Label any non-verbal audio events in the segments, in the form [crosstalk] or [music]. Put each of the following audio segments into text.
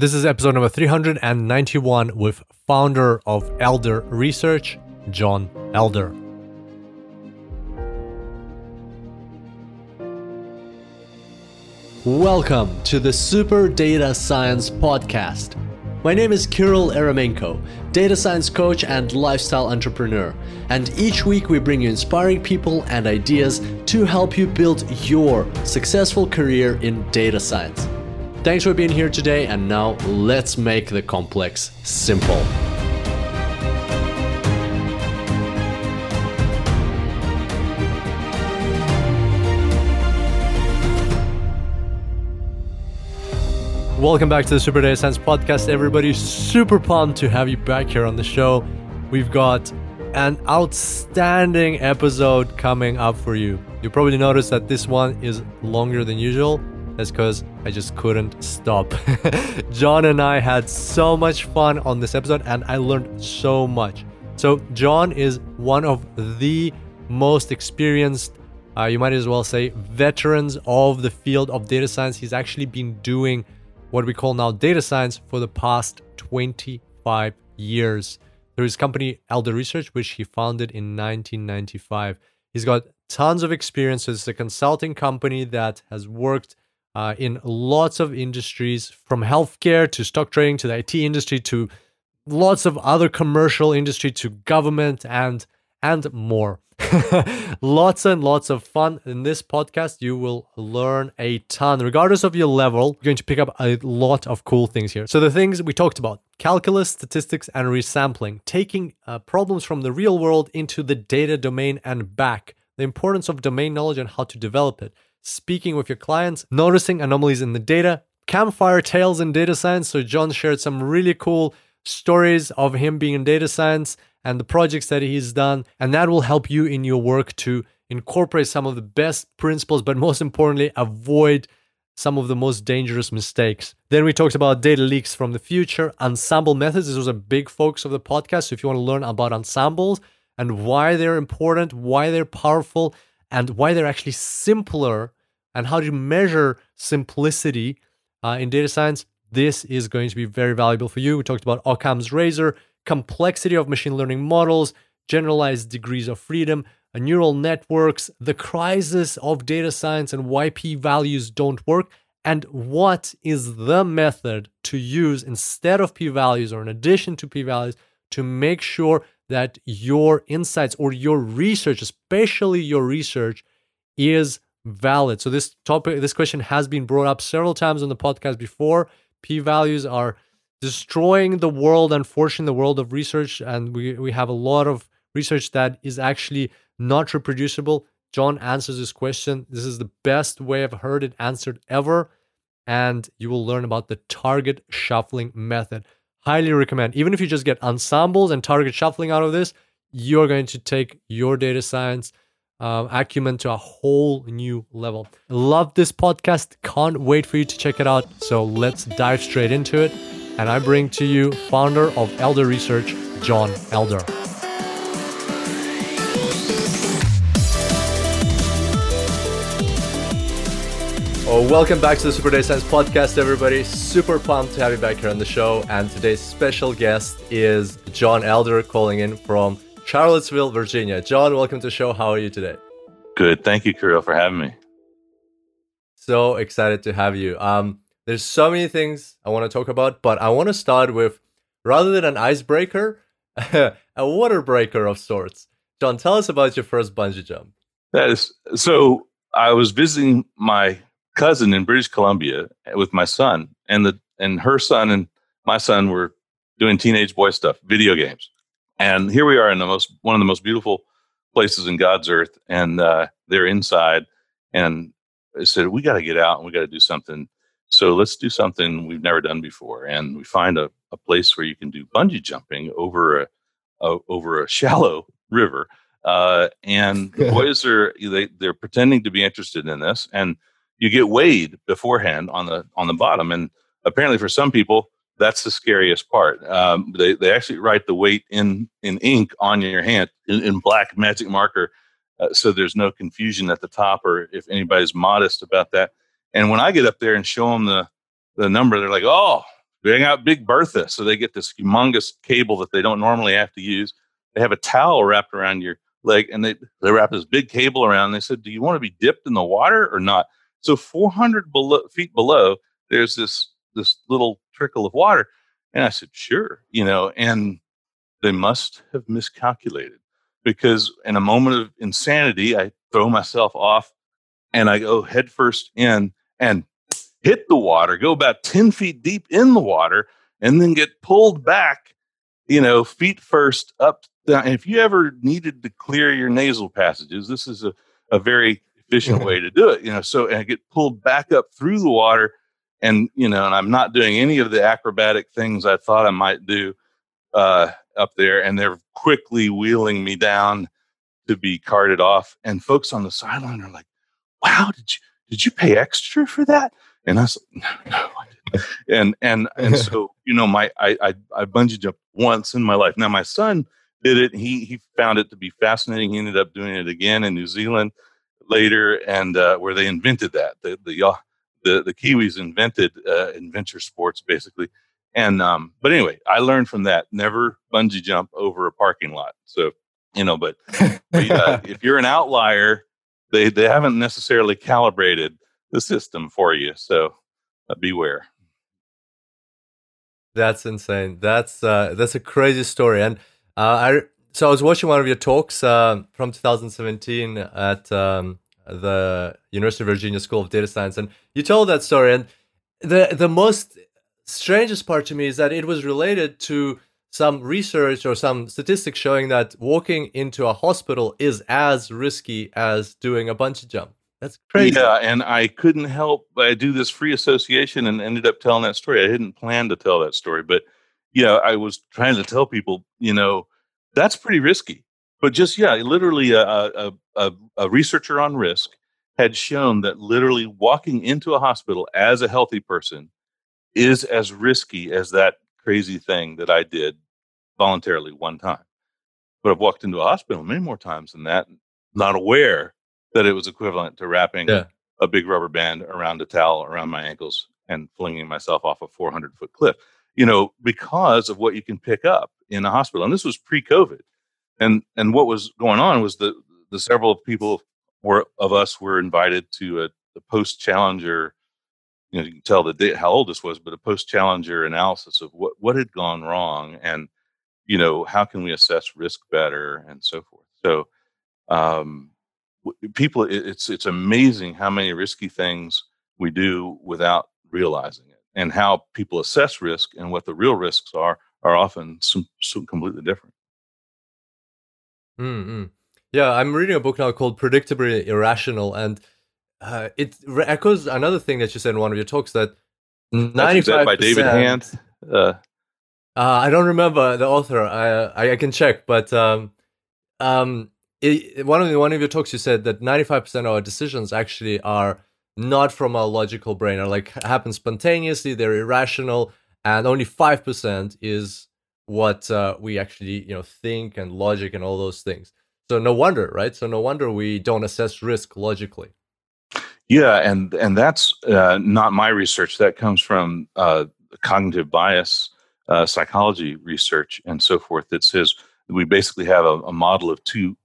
This is episode number 391 with founder of Elder Research, John Elder. Welcome to the Super Data Science Podcast. My name is Kirill Eremenko, data science coach and lifestyle entrepreneur. And each week we bring you inspiring people and ideas to help you build your successful career in data science. Thanks for being here today, and now let's make the complex simple. Welcome back to the Super Data Science Podcast, everybody. Super pumped to have you back here on the show. We've got an outstanding episode coming up for you. You probably noticed that this one is longer than usual. That's because I just couldn't stop. [laughs] John and I had so much fun on this episode, and I learned so much. So, John is one of the most experienced, uh, you might as well say, veterans of the field of data science. He's actually been doing what we call now data science for the past 25 years through his company Elder Research, which he founded in 1995. He's got tons of experience. It's a consulting company that has worked uh, in lots of industries, from healthcare to stock trading to the IT industry to lots of other commercial industry to government and and more. [laughs] lots and lots of fun. In this podcast, you will learn a ton. Regardless of your level, you're going to pick up a lot of cool things here. So, the things we talked about calculus, statistics, and resampling, taking uh, problems from the real world into the data domain and back, the importance of domain knowledge and how to develop it, speaking with your clients, noticing anomalies in the data, campfire tales in data science. So, John shared some really cool stories of him being in data science and the projects that he's done. And that will help you in your work to incorporate some of the best principles, but most importantly, avoid some of the most dangerous mistakes. Then we talked about data leaks from the future, ensemble methods. This was a big focus of the podcast. So if you want to learn about ensembles and why they're important, why they're powerful, and why they're actually simpler, and how to measure simplicity uh, in data science, this is going to be very valuable for you. We talked about Occam's razor, complexity of machine learning models, generalized degrees of freedom, neural networks, the crisis of data science and why p values don't work, and what is the method to use instead of p values or in addition to p values to make sure that your insights or your research, especially your research, is valid. So this topic, this question has been brought up several times on the podcast before. P values are destroying the world, unfortunately, the world of research. And we, we have a lot of research that is actually not reproducible. John answers this question. This is the best way I've heard it answered ever. And you will learn about the target shuffling method. Highly recommend. Even if you just get ensembles and target shuffling out of this, you're going to take your data science uh, acumen to a whole new level. Love this podcast. Can't wait for you to check it out. So let's dive straight into it and I bring to you founder of Elder Research, John Elder. Welcome back to the Super Data Science Podcast, everybody. Super pumped to have you back here on the show. And today's special guest is John Elder calling in from Charlottesville, Virginia. John, welcome to the show. How are you today? Good. Thank you, Kirill, for having me. So excited to have you. Um, there's so many things I want to talk about, but I want to start with rather than an icebreaker, [laughs] a water breaker of sorts. John, tell us about your first bungee jump. That is so. I was visiting my cousin in British Columbia with my son, and the and her son and my son were doing teenage boy stuff, video games. And here we are in the most one of the most beautiful places in God's earth, and uh, they're inside. And I said, "We got to get out and we got to do something." So let's do something we've never done before, and we find a, a place where you can do bungee jumping over a, a over a [laughs] shallow river. Uh, and the [laughs] boys are they they're pretending to be interested in this, and you get weighed beforehand on the on the bottom. And apparently, for some people, that's the scariest part. Um, they they actually write the weight in in ink on your hand in, in black magic marker, uh, so there's no confusion at the top, or if anybody's modest about that and when I get up there and show them the the number, they're like, "Oh, hang out Big Bertha, so they get this humongous cable that they don't normally have to use. They have a towel wrapped around your leg, and they they wrap this big cable around. They said, "Do you want to be dipped in the water or not?" So 400 below, feet below, there's this this little trickle of water, and I said, "Sure," you know, and they must have miscalculated because in a moment of insanity, I throw myself off and I go headfirst in and hit the water, go about 10 feet deep in the water, and then get pulled back, you know, feet first up. Down. If you ever needed to clear your nasal passages, this is a, a very efficient way to do it, you know. So and I get pulled back up through the water, and you know, and I'm not doing any of the acrobatic things I thought I might do uh, up there, and they're quickly wheeling me down to be carted off. And folks on the sideline are like, "Wow, did you did you pay extra for that?" And I said, "No, no." And and and so [laughs] you know, my I, I I bungee jumped once in my life. Now my son did it. He he found it to be fascinating. He ended up doing it again in New Zealand later, and uh, where they invented that the the the, the Kiwis invented uh, adventure sports basically. And um, but anyway, I learned from that never bungee jump over a parking lot. So you know, but, but uh, [laughs] if you're an outlier, they they haven't necessarily calibrated the system for you. So uh, beware. That's insane. That's uh, that's a crazy story. And uh, I so I was watching one of your talks uh, from 2017 at um, the University of Virginia School of Data Science, and you told that story. And the the most strangest part to me is that it was related to some research or some statistics showing that walking into a hospital is as risky as doing a bungee jump. That's crazy. Yeah, and I couldn't help I do this free association and ended up telling that story. I didn't plan to tell that story, but know, I was trying to tell people, you know, that's pretty risky. But just yeah, literally a a, a, a researcher on risk had shown that literally walking into a hospital as a healthy person is as risky as that crazy thing that I did voluntarily one time. But I've walked into a hospital many more times than that, not aware that it was equivalent to wrapping yeah. a big rubber band around a towel around my ankles and flinging myself off a 400 foot cliff, you know, because of what you can pick up in a hospital. And this was pre COVID. And, and what was going on was the, the several people were, of us were invited to a, a post Challenger you know, you can tell the date, how old this was, but a post Challenger analysis of what, what had gone wrong and, you know, how can we assess risk better and so forth. So, um, people, it's, it's amazing how many risky things we do without realizing it and how people assess risk and what the real risks are, are often some, some completely different. Mm-hmm. Yeah, I'm reading a book now called Predictably Irrational, and uh, it echoes another thing that you said in one of your talks that 95 by David Hand. Uh, uh, I don't remember the author. I I, can check, but um, um, it, one of the, one of your talks you said that 95% of our decisions actually are not from our logical brain, or like happen spontaneously. They're irrational, and only five percent is what uh, we actually you know think and logic and all those things. So no wonder, right? So no wonder we don't assess risk logically. Yeah, and and that's uh, not my research. That comes from uh, cognitive bias uh, psychology research and so forth. That says we basically have a, a model of two.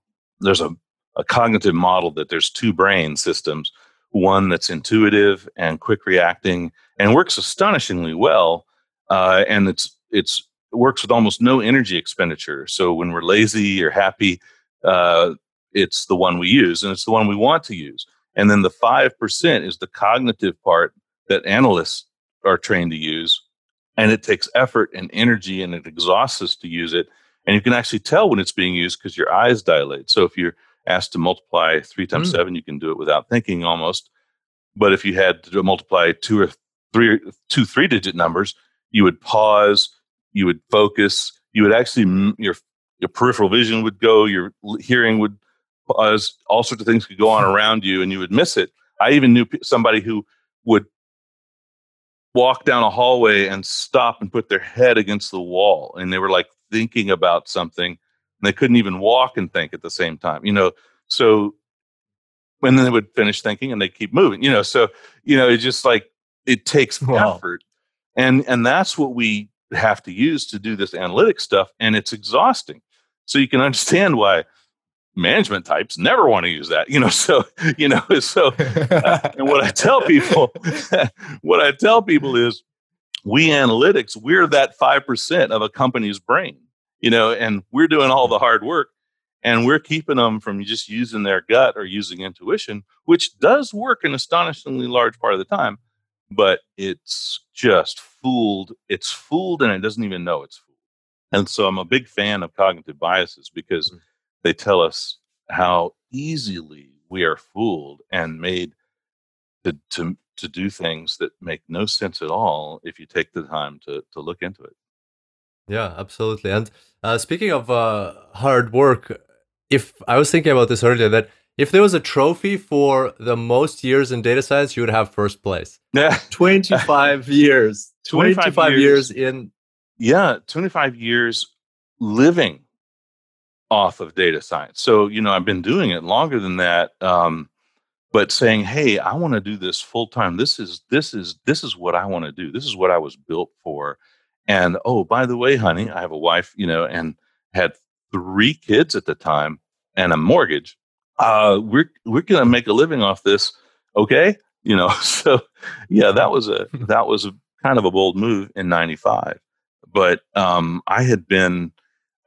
There's a, a cognitive model that there's two brain systems. One that's intuitive and quick reacting and works astonishingly well, uh, and it's it's it works with almost no energy expenditure. So when we're lazy or happy, uh, it's the one we use, and it's the one we want to use and then the 5% is the cognitive part that analysts are trained to use. And it takes effort and energy and it exhausts us to use it. And you can actually tell when it's being used because your eyes dilate. So if you're asked to multiply three times mm. seven, you can do it without thinking almost. But if you had to multiply two or three, two three digit numbers, you would pause, you would focus, you would actually, your, your peripheral vision would go, your hearing would pause, all sorts of things could go on [laughs] around you and you would miss it. I even knew somebody who would walk down a hallway and stop and put their head against the wall and they were like thinking about something they couldn't even walk and think at the same time you know? So and then they would finish thinking and they keep moving you know? So you know it's just like it takes wow. effort. And and that's what we have to use to do this analytic stuff and it's exhausting. So you can understand why management types never want to use that you know? [laughs] So you know [laughs] so uh, and what i tell people [laughs] what i tell people is we analytics we're that 5% of a company's brain you know and we're doing all the hard work and we're keeping them from just using their gut or using intuition which does work an astonishingly large part of the time but it's just fooled it's fooled and it doesn't even know it's fooled and so i'm a big fan of cognitive biases because mm-hmm. they tell us how easily we are fooled and made to, to to do things that make no sense at all if you take the time to to look into it yeah absolutely and uh, speaking of uh, hard work if i was thinking about this earlier that if there was a trophy for the most years in data science, you would have first place. [laughs] Yeah. 25 [laughs] years. 25, 25 years. years in. Yeah, 25 years living off of data science. So, you know, I've been doing it longer than that. Um, but saying, hey, I want to do this full time. This is this is this is what I want to do. This is what I was built for. And oh, by the way, honey, I have a wife, you know, and had three kids at the time and a mortgage uh, we're we're gonna make a living off this, okay? You know, [laughs] so yeah, that was a [laughs] that was a kind of a bold move in '95. But um, I had been,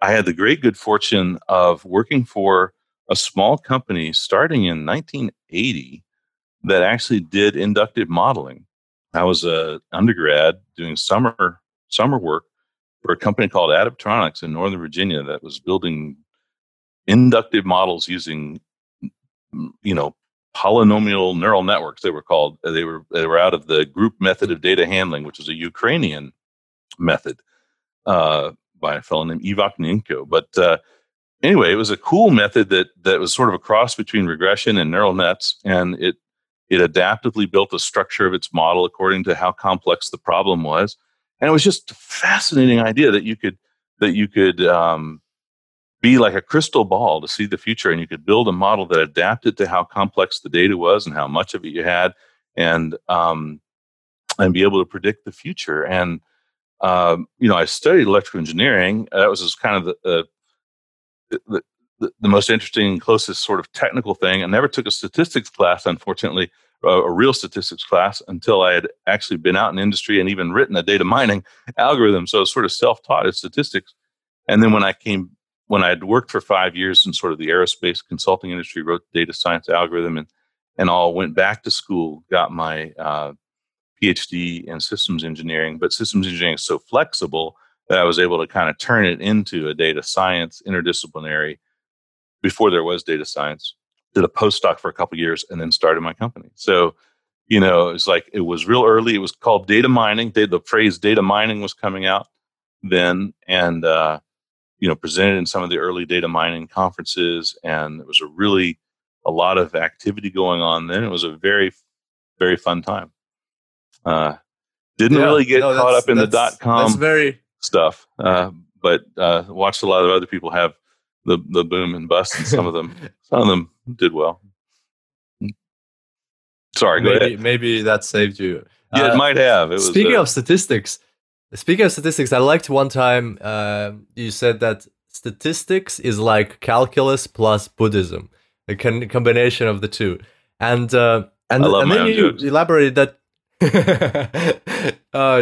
I had the great good fortune of working for a small company starting in 1980 that actually did inductive modeling. I was a undergrad doing summer summer work for a company called Adaptronics in Northern Virginia that was building inductive models using you know, polynomial neural networks. They were called. They were they were out of the group method of data handling, which was a Ukrainian method uh, by a fellow named Ivakhnenko. But uh, anyway, it was a cool method that that was sort of a cross between regression and neural nets, and it it adaptively built the structure of its model according to how complex the problem was. And it was just a fascinating idea that you could that you could um, be like a crystal ball to see the future and you could build a model that adapted to how complex the data was and how much of it you had and um, and be able to predict the future. And um, you know i studied electrical engineering. That was kind of the, the, the, the most interesting closest sort of technical thing. I never took a statistics class unfortunately a, a real statistics class until i had actually been out in industry and even written a data mining algorithm so i was sort of self-taught at statistics and then when i came when I had worked for five years in sort of the aerospace consulting industry, wrote the data science algorithm and, and all, went back to school, got my uh, PhD in systems engineering. But systems engineering is so flexible that I was able to kind of turn it into a data science interdisciplinary before there was data science. Did a postdoc for a couple years and then started my company. So, you know, it's like it was real early. It was called data mining. The phrase data mining was coming out then. And, uh, you know presented in some of the early data mining conferences and it was a really a lot of activity going on then it was a very very fun time uh didn't yeah, really get no, caught up in the dot com very stuff uh but uh watched a lot of other people have the the boom and bust and some of them [laughs] some of them did well sorry maybe maybe that saved you yeah uh, it might have it speaking was, uh, of statistics Speaking of statistics, I liked one time uh, you said that statistics is like calculus plus Buddhism, a con- combination of the two. And uh, and, and then you jokes. elaborated that. [laughs] uh,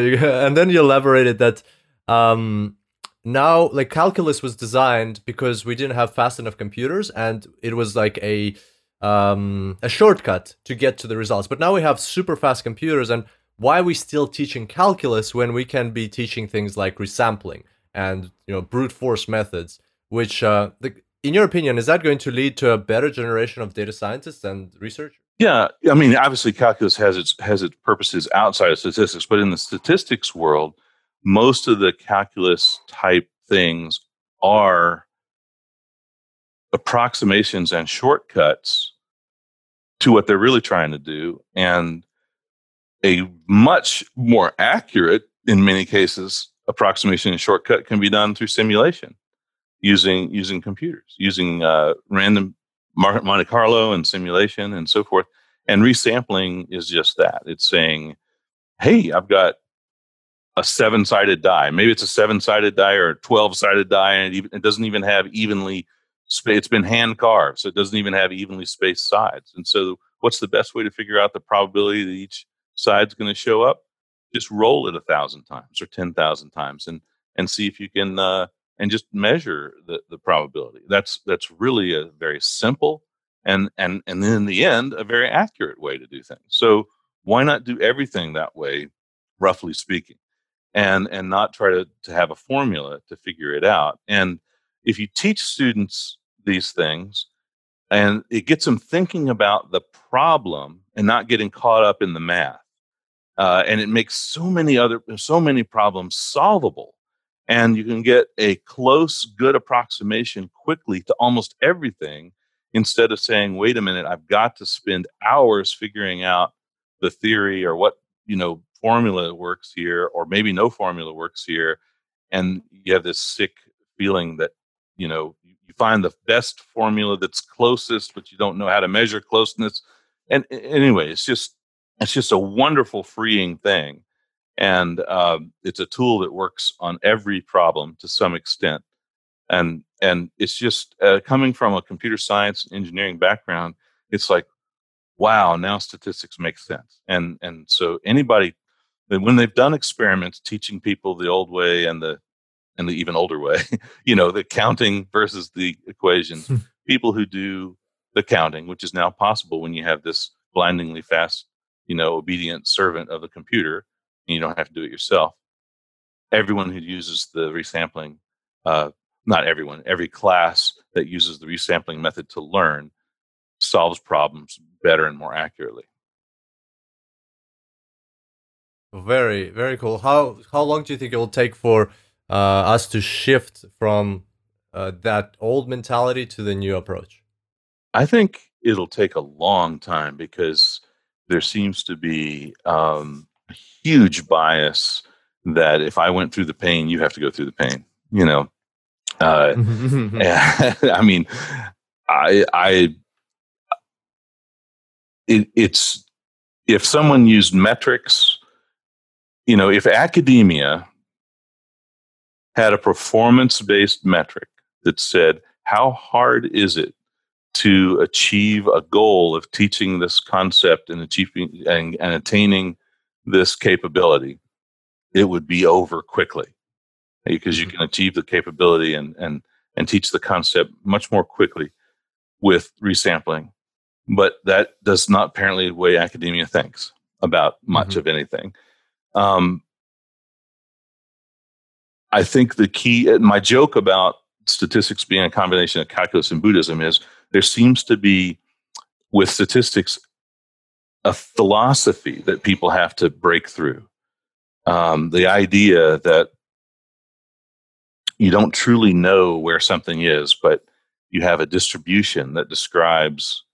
and then you elaborated that um, now, like calculus was designed because we didn't have fast enough computers, and it was like a um, a shortcut to get to the results. But now we have super fast computers, and why are we still teaching calculus when we can be teaching things like resampling and you know brute force methods which uh, the, in your opinion is that going to lead to a better generation of data scientists and researchers yeah i mean obviously calculus has its has its purposes outside of statistics but in the statistics world most of the calculus type things are approximations and shortcuts to what they're really trying to do and a much more accurate, in many cases, approximation and shortcut can be done through simulation using using computers, using uh, random Monte Carlo and simulation and so forth. And resampling is just that. It's saying, "Hey, I've got a seven sided die. Maybe it's a seven sided die or a 12 sided die, and it, even, it doesn't even have evenly spaced. It's been hand carved, so it doesn't even have evenly spaced sides. And so, what's the best way to figure out the probability that each side's going to show up? Just roll it a thousand times or 10,000 times and, and see if you can, uh, and just measure the, the probability. That's, that's really a very simple and, and, and then in the end, a very accurate way to do things. So, why not do everything that way, roughly speaking? And and not try to, to have a formula to figure it out and if you teach students these things and it gets them thinking about the problem and not getting caught up in the math uh, and it makes so many other so many problems solvable and you can get a close good approximation quickly to almost everything instead of saying wait a minute i've got to spend hours figuring out the theory or what you know formula works here, or maybe no formula works here, and you have this sick feeling that you know you find the best formula that's closest, but you don't know how to measure closeness. And anyway, it's just it's just a wonderful freeing thing, and um, it's a tool that works on every problem to some extent. And and it's just uh, coming from a computer science engineering background, it's like wow now statistics make sense and and so anybody when they've done experiments teaching people the old way and the and the even older way, [laughs] you know, the counting versus the equations, hmm. people who do the counting, which is now possible when you have this blindingly fast, you know, obedient servant of the computer, and you don't have to do it yourself. Everyone who uses the resampling, uh, not everyone, every class that uses the resampling method to learn solves problems better and more accurately. Very, very cool. How how long do you think it will take for uh, us to shift from uh, that old mentality to the new approach? I think it'll take a long time because there seems to be um, a huge bias that if I went through the pain, you have to go through the pain. You know, uh, [laughs] [laughs] I mean, I, I, it, it's if someone used metrics you know, if academia had a performance based metric that said, how hard is it to achieve a goal of teaching this concept and achieving and, and attaining this capability, it would be over quickly because you mm-hmm. can achieve the capability and, and, and teach the concept much more quickly with resampling. But that does not apparently the way academia thinks about much mm-hmm. of anything. Um, I think the key, my joke about statistics being a combination of calculus and Buddhism is there seems to be, with statistics, a philosophy that people have to break through. Um, the idea that you don't truly know where something is, but you have a distribution that describes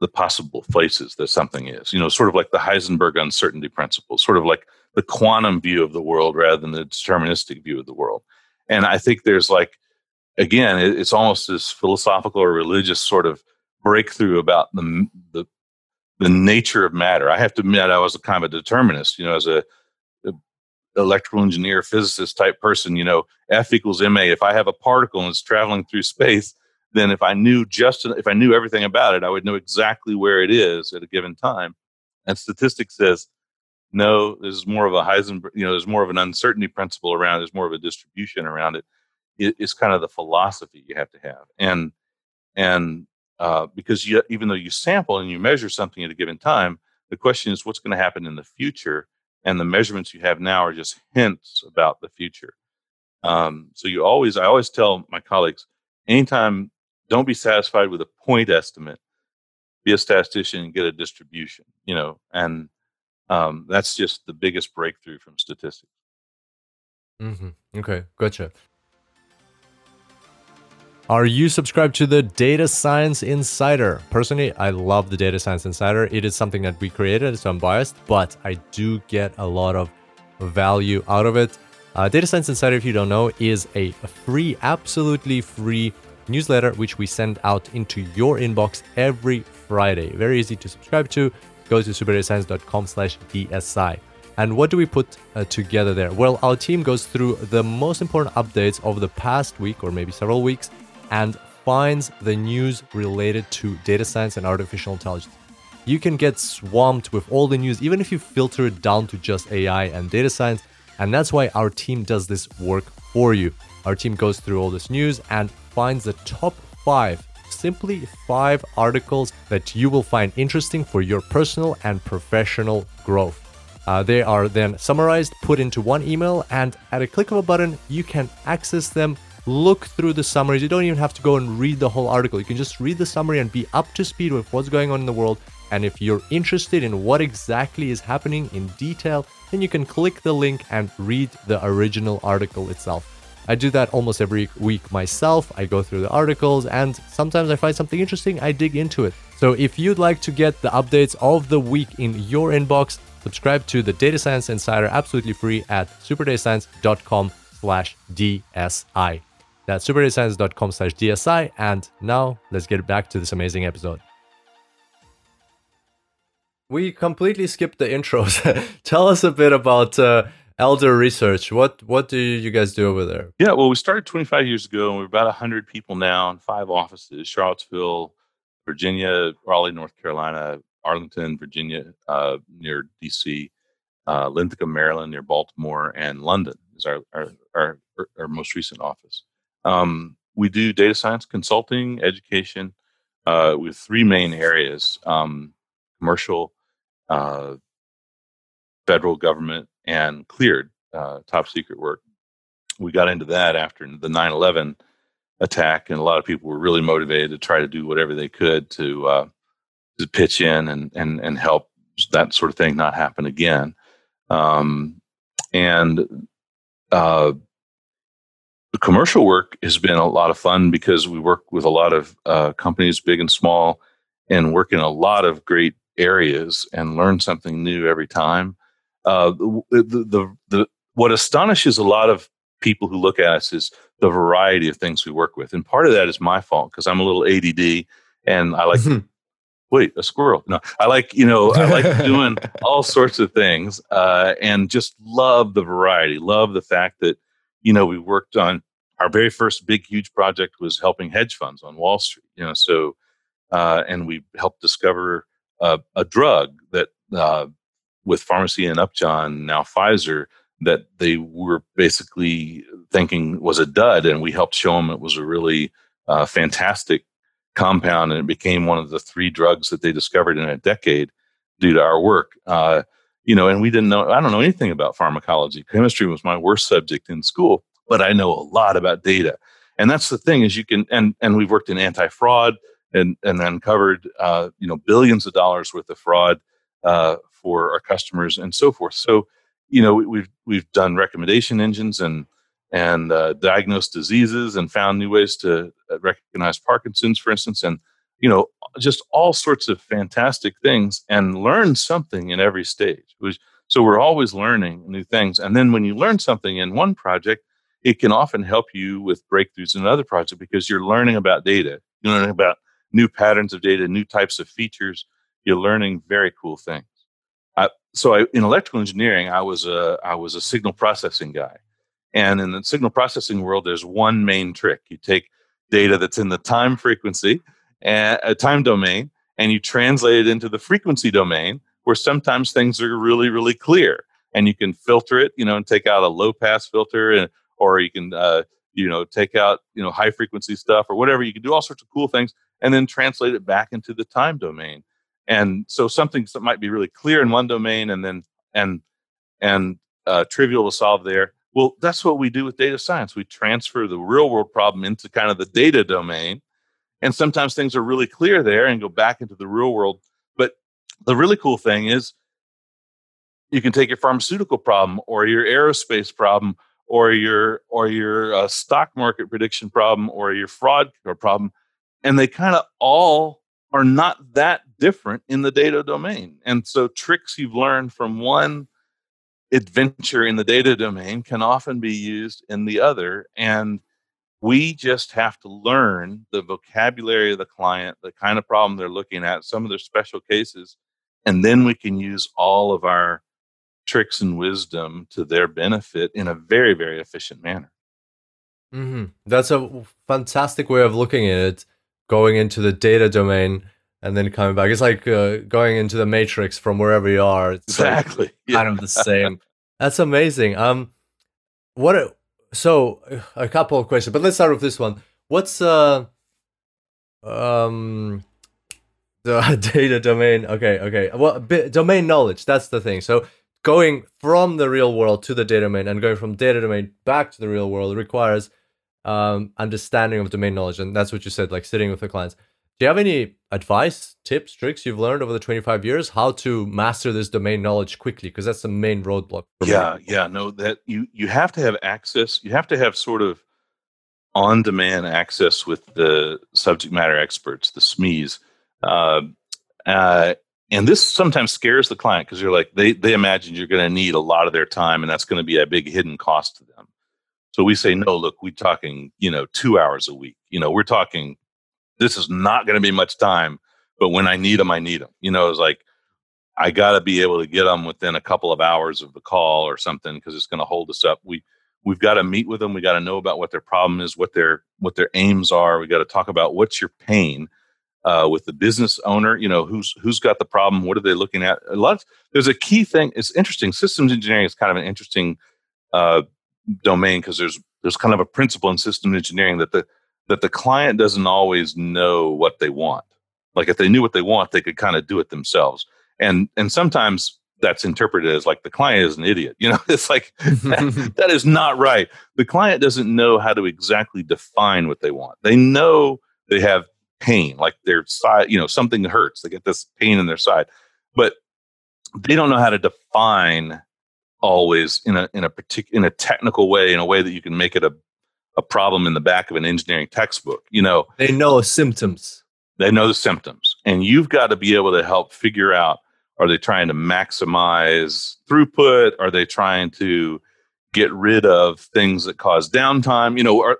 the possible places that something is. You know, sort of like the Heisenberg uncertainty principle, sort of like the quantum view of the world rather than the deterministic view of the world. And I think there's like, again, it's almost this philosophical or religious sort of breakthrough about the the the nature of matter. I have to admit, I was a kind of a determinist. You know, as a, a electrical engineer, physicist type person. You know, F equals ma. If I have a particle and it's traveling through space, then if I knew just if I knew everything about it, I would know exactly where it is at a given time. And statistics says, no, there's more of a Heisenberg, you know, there's more of an uncertainty principle around. There's more of a distribution around it. it it's kind of the philosophy you have to have, and and uh, because you, even though you sample and you measure something at a given time, the question is what's going to happen in the future, and the measurements you have now are just hints about the future. Um, so you always, I always tell my colleagues, anytime don't be satisfied with a point estimate. Be a statistician and get a distribution, you know, and um, that's just the biggest breakthrough from statistics. Mm-hmm. Okay, gotcha. Are you subscribed to the Data Science Insider? Personally, I love the Data Science Insider. It is something that we created, so I'm biased, but I do get a lot of value out of it. Uh, Data Science Insider, if you don't know, is a free, absolutely free newsletter, which we send out into your inbox every Friday. Very easy to subscribe to. Go to superdatascience.com slash DSI. And what do we put uh, together there? Well, our team goes through the most important updates of the past week or maybe several weeks and finds the news related to data science and artificial intelligence. You can get swamped with all the news, even if you filter it down to just AI and data science. And that's why our team does this work for you. Our team goes through all this news and finds the top five, simply five articles that you will find interesting for your personal and professional growth. Uh, they are then summarized, put into one email, and at a click of a button, you can access them, look through the summaries. You don't even have to go and read the whole article. You can just read the summary and be up to speed with what's going on in the world. And if you're interested in what exactly is happening in detail, then you can click the link and read the original article itself. I do that almost every week myself. I go through the articles and sometimes I find something interesting, I dig into it. So if you'd like to get the updates of the week in your inbox, subscribe to the Data Science Insider absolutely free at superdatascience.com slash DSI. That's superdatascience.com slash DSI. And now let's get back to this amazing episode. We completely skipped the intros. [laughs] Tell us a bit about uh, Elder Research. What what do you guys do over there? Yeah, well, we started 25 years ago, and we're about 100 people now in five offices: Charlottesville, Virginia, Raleigh, North Carolina, Arlington, Virginia, uh, near DC, uh, Linthicum, Maryland, near Baltimore, and London is our our, our, our most recent office. Um, we do data science consulting, education, uh, with three main areas: um, commercial, uh, federal government and cleared uh, top secret work. We got into that after the 9 11 attack, and a lot of people were really motivated to try to do whatever they could to, uh, to pitch in and, and, and help that sort of thing not happen again. Um, and uh, the commercial work has been a lot of fun because we work with a lot of uh, companies, big and small, and work in a lot of great areas and learn something new every time. Uh, the, the, the, the, what astonishes a lot of people who look at us is the variety of things we work with. And part of that is my fault because I'm a little ADD and I like, wait, a squirrel. No, I like, you know, I like doing [laughs] all sorts of things uh, and just love the variety, love the fact that, you know, we worked on our very first big, huge project was helping hedge funds on Wall Street, you know, so, uh, and we helped discover a, a drug that uh, with Pharmacia and Upjohn, now Pfizer, that they were basically thinking was a dud, and we helped show them it was a really uh, fantastic compound, and it became one of the three drugs that they discovered in a decade due to our work. Uh, you know, and we didn't know. I don't know anything about pharmacology. Chemistry was my worst subject in school, but I know a lot about data, and that's the thing is you can and and we've worked in anti fraud and and uncovered uh, you know billions of dollars worth of fraud uh, for our customers and so forth. So you know we've we've done recommendation engines and and uh, diagnosed diseases and found new ways to uh, recognize Parkinson's, for instance, and you know just all sorts of fantastic things and learn something in every stage. So we're always learning new things, and then when you learn something in one project, it can often help you with breakthroughs in another project because you're learning about data, you're learning about new patterns of data, new types of features. You're learning very cool things. So I, in electrical engineering, I was a I was a signal processing guy, and in the signal processing world, there's one main trick. You take data that's in the time frequency and a time domain, and you translate it into the frequency domain, where sometimes things are really really clear, and you can filter it, you know, and take out a low pass filter, and or you can uh, you know take out you know high frequency stuff or whatever. You can do all sorts of cool things and then translate it back into the time domain. And so something that might be really clear in one domain and then and and uh, trivial to solve there. Well, that's what we do with data science. We transfer the real world problem into kind of the data domain. And sometimes things are really clear there and go back into the real world. But the really cool thing is you can take your pharmaceutical problem or your aerospace problem or your or your uh, stock market prediction problem or your fraud problem and they kind of all are not that different in the data domain. And so tricks you've learned from one adventure in the data domain can often be used in the other. And we just have to learn the vocabulary of the client, the kind of problem they're looking at, some of their special cases, and then we can use all of our tricks and wisdom to their benefit in a very, very efficient manner. Mm-hmm. That's a fantastic way of looking at it. Going into the data domain and then coming back. It's like uh, going into the matrix from wherever you are. It's exactly. Like [laughs] kind of the same. That's amazing. Um, what? so a couple of questions, but let's start with this one. What's uh, um, the [laughs] data domain? Okay, okay. Well, domain knowledge. That's the thing. So going from the real world to the data domain and going from data domain back to the real world requires um, understanding of domain knowledge, and that's what you said, like sitting with the clients. Do you have any advice, tips, tricks you've learned over the 25 years how to master this domain knowledge quickly? Because that's the main roadblock. yeah, me. yeah, no, that you you have to have access. You have to have sort of on-demand access with the subject matter experts, the SMEs. Uh, uh, and this sometimes scares the client because you're like they they imagine you're going to need a lot of their time, and that's going to be a big hidden cost to them. So we say, no, look, we're talking, you know, two hours a week. You know, we're talking, this is not going to be much time, but when I need them, I need them. You know, it's like, I got to be able to get them within a couple of hours of the call or something because it's going to hold us up. We, we've got to meet with them. We got to know about what their problem is, what their, what their aims are. We got to talk about what's your pain. Uh, with the business owner, you know, who's who's got the problem? What are they looking at? A lot. Of, there's a key thing. It's interesting. Systems engineering is kind of an interesting uh, domain because there's there's kind of a principle in system engineering that the that the client doesn't always know what they want. Like if they knew what they want, they could kind of do it themselves. And and sometimes that's interpreted as like the client is an idiot. You [laughs] know, it's like that, [laughs] that is not right. The client doesn't know how to exactly define what they want. They know they have pain, like their side, you know, something hurts. They get this pain in their side, but they don't know how to define always in a in a particular in a technical way, in a way that you can make it a a problem in the back of an engineering textbook. You know, they know symptoms. They know the symptoms, and you've got to be able to help figure out: Are they trying to maximize throughput? Are they trying to get rid of things that cause downtime? You know, are,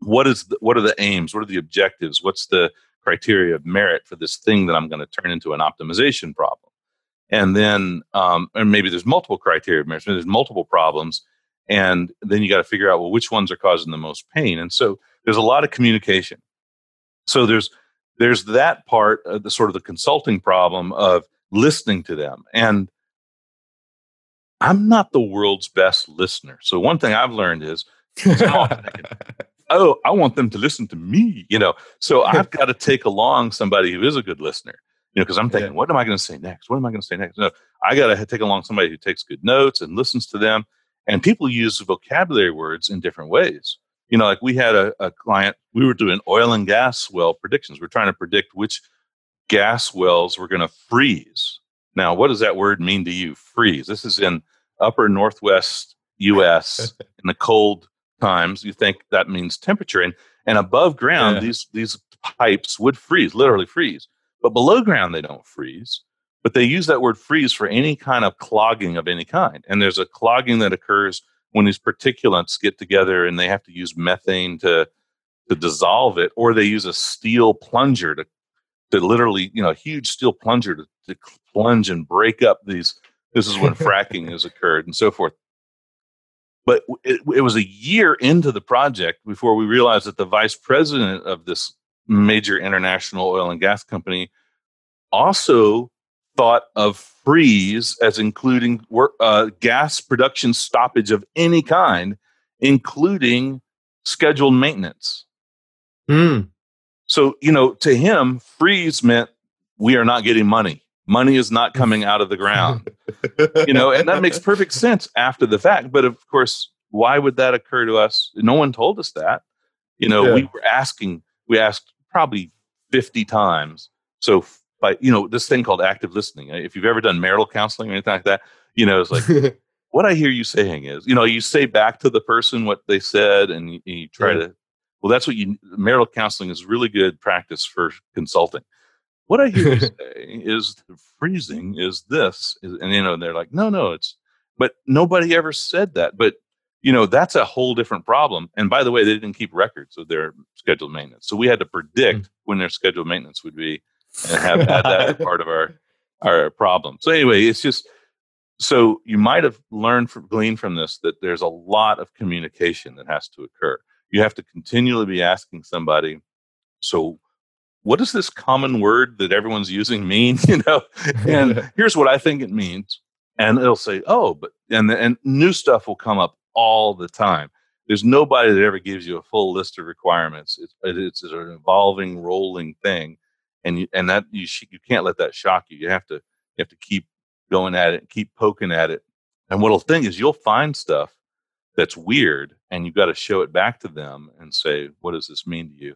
what is the, what are the aims? What are the objectives? What's the criteria of merit for this thing that I'm going to turn into an optimization problem? And then um, and maybe there's multiple criteria of measurement there's multiple problems and then you got to figure out well which ones are causing the most pain and so there's a lot of communication. So there's there's that part of the sort of the consulting problem of listening to them and i'm not the world's best listener so one thing i've learned is [laughs] oh i want them to listen to me you know? So i've got to take along somebody who is a good listener you know, because I'm thinking, yeah. what am I going to say next? What am I going to say next? No, I got to take along somebody who takes good notes and listens to them. And people use vocabulary words in different ways. You know, like we had a, a client, we were doing oil and gas well predictions. We're trying to predict which gas wells were going to freeze. Now, what does that word mean to you? Freeze. This is in upper northwest U.S. [laughs] in the cold times. You think that means temperature, and and above ground, yeah. these these pipes would freeze, literally freeze. But below ground, they don't freeze. But they use that word freeze for any kind of clogging of any kind. And there's a clogging that occurs when these particulates get together and they have to use methane to to dissolve it, or they use a steel plunger to to literally, you know, a huge steel plunger to, to plunge and break up these. This is when fracking [laughs] has occurred and so forth. But it, it was a year into the project before we realized that the vice president of this major international oil and gas company, also thought of freeze as including work, uh, gas production stoppage of any kind, including scheduled maintenance. Mm. So, you know, to him, freeze meant we are not getting money. Money is not coming out of the ground. you know, and that makes perfect sense after the fact. But of course, why would that occur to us? No one told us that. You know, yeah. we were asking, we asked probably 50 times. So by, you know, this thing called active listening, uh, if you've ever done marital counseling or anything like that, you know, it's like, [laughs] what I hear you saying is, you know, you say back to the person what they said and you, you try yeah. to, well, that's what you, marital counseling is really good practice for consulting. What I hear you [laughs] say is freezing is this. And, you know, they're like, no, no, it's, but nobody ever said that. But you know that's a whole different problem and by the way they didn't keep records of their scheduled maintenance so we had to predict mm. when their scheduled maintenance would be and [laughs] have had that as part of our our problem so anyway it's just so you might have learned from gleaned from this that there's a lot of communication that has to occur. You have to continually be asking somebody, so what does this common word that everyone's using mean? [laughs] You know, and [laughs] here's what I think it means. And it'll say, oh, but and and new stuff will come up all the time. There's nobody that ever gives you a full list of requirements. It's it's an evolving, rolling thing, and you, and that you sh- you can't let that shock you. You have to you have to keep going at it, keep poking at it. And what'll thing is you'll find stuff that's weird, and you've got to show it back to them and say, what does this mean to you?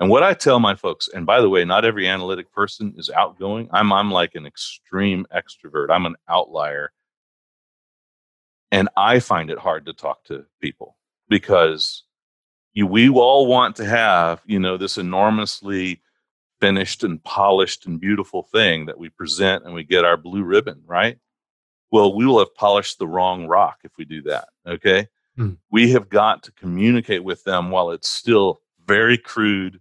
And what I tell my folks, and by the way, not every analytic person is outgoing. I'm I'm like an extreme extrovert. I'm an outlier. And I find it hard to talk to people because you, we all want to have, you know, this enormously finished and polished and beautiful thing that we present and we get our blue ribbon, right? Well, we will have polished the wrong rock if we do that. Okay. Hmm. We have got to communicate with them while it's still very crude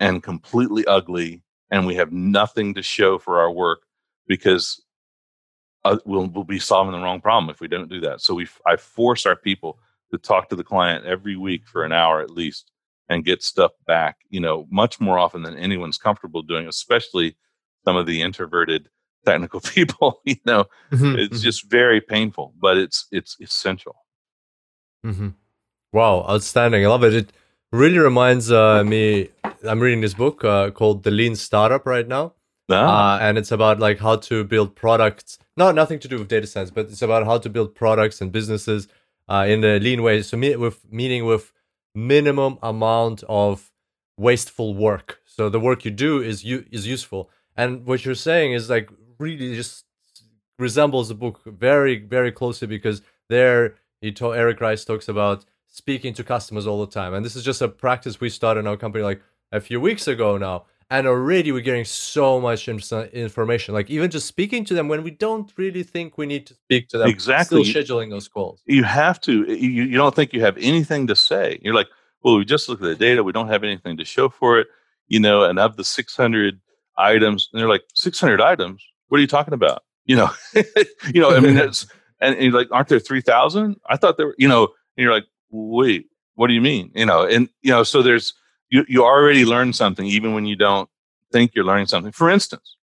and completely ugly, and we have nothing to show for our work because uh, we'll, we'll be solving the wrong problem if we don't do that. So we, I force our people to talk to the client every week for an hour at least and get stuff back, you know, much more often than anyone's comfortable doing, especially some of the introverted [laughs] technical people, [laughs] you know, mm-hmm, it's mm-hmm. just very painful, but it's, it's essential. Mm-hmm. Wow. Outstanding. I love it. It really reminds uh, me, I'm reading this book uh, called The Lean Startup right now. Ah. Uh, and it's about like how to build products, not nothing to do with data science, but it's about how to build products and businesses uh, in a lean way. So me, with meaning with minimum amount of wasteful work. So the work you do is you is useful. And what you're saying is like really just resembles the book very very closely because there he told Eric Ries talks about speaking to customers all the time. And this is just a practice we started in our company like a few weeks ago now and already we're getting so much information. Like even just speaking to them when we don't really think we need to speak to them exactly. Still scheduling those calls. you have to eh, you, you don't think you have anything to say. You're like well we just looked at the data. We don't have anything to show for it you know and of the 600 items and they're like 600 items? What are you talking about? You know [laughs] you know i mean [laughs] that's and, and like aren't there 3000 i thought there were you know and you're like wait what do you mean? You know and you know so there's you, you already learned something even when you don't think you're learning something. For instance,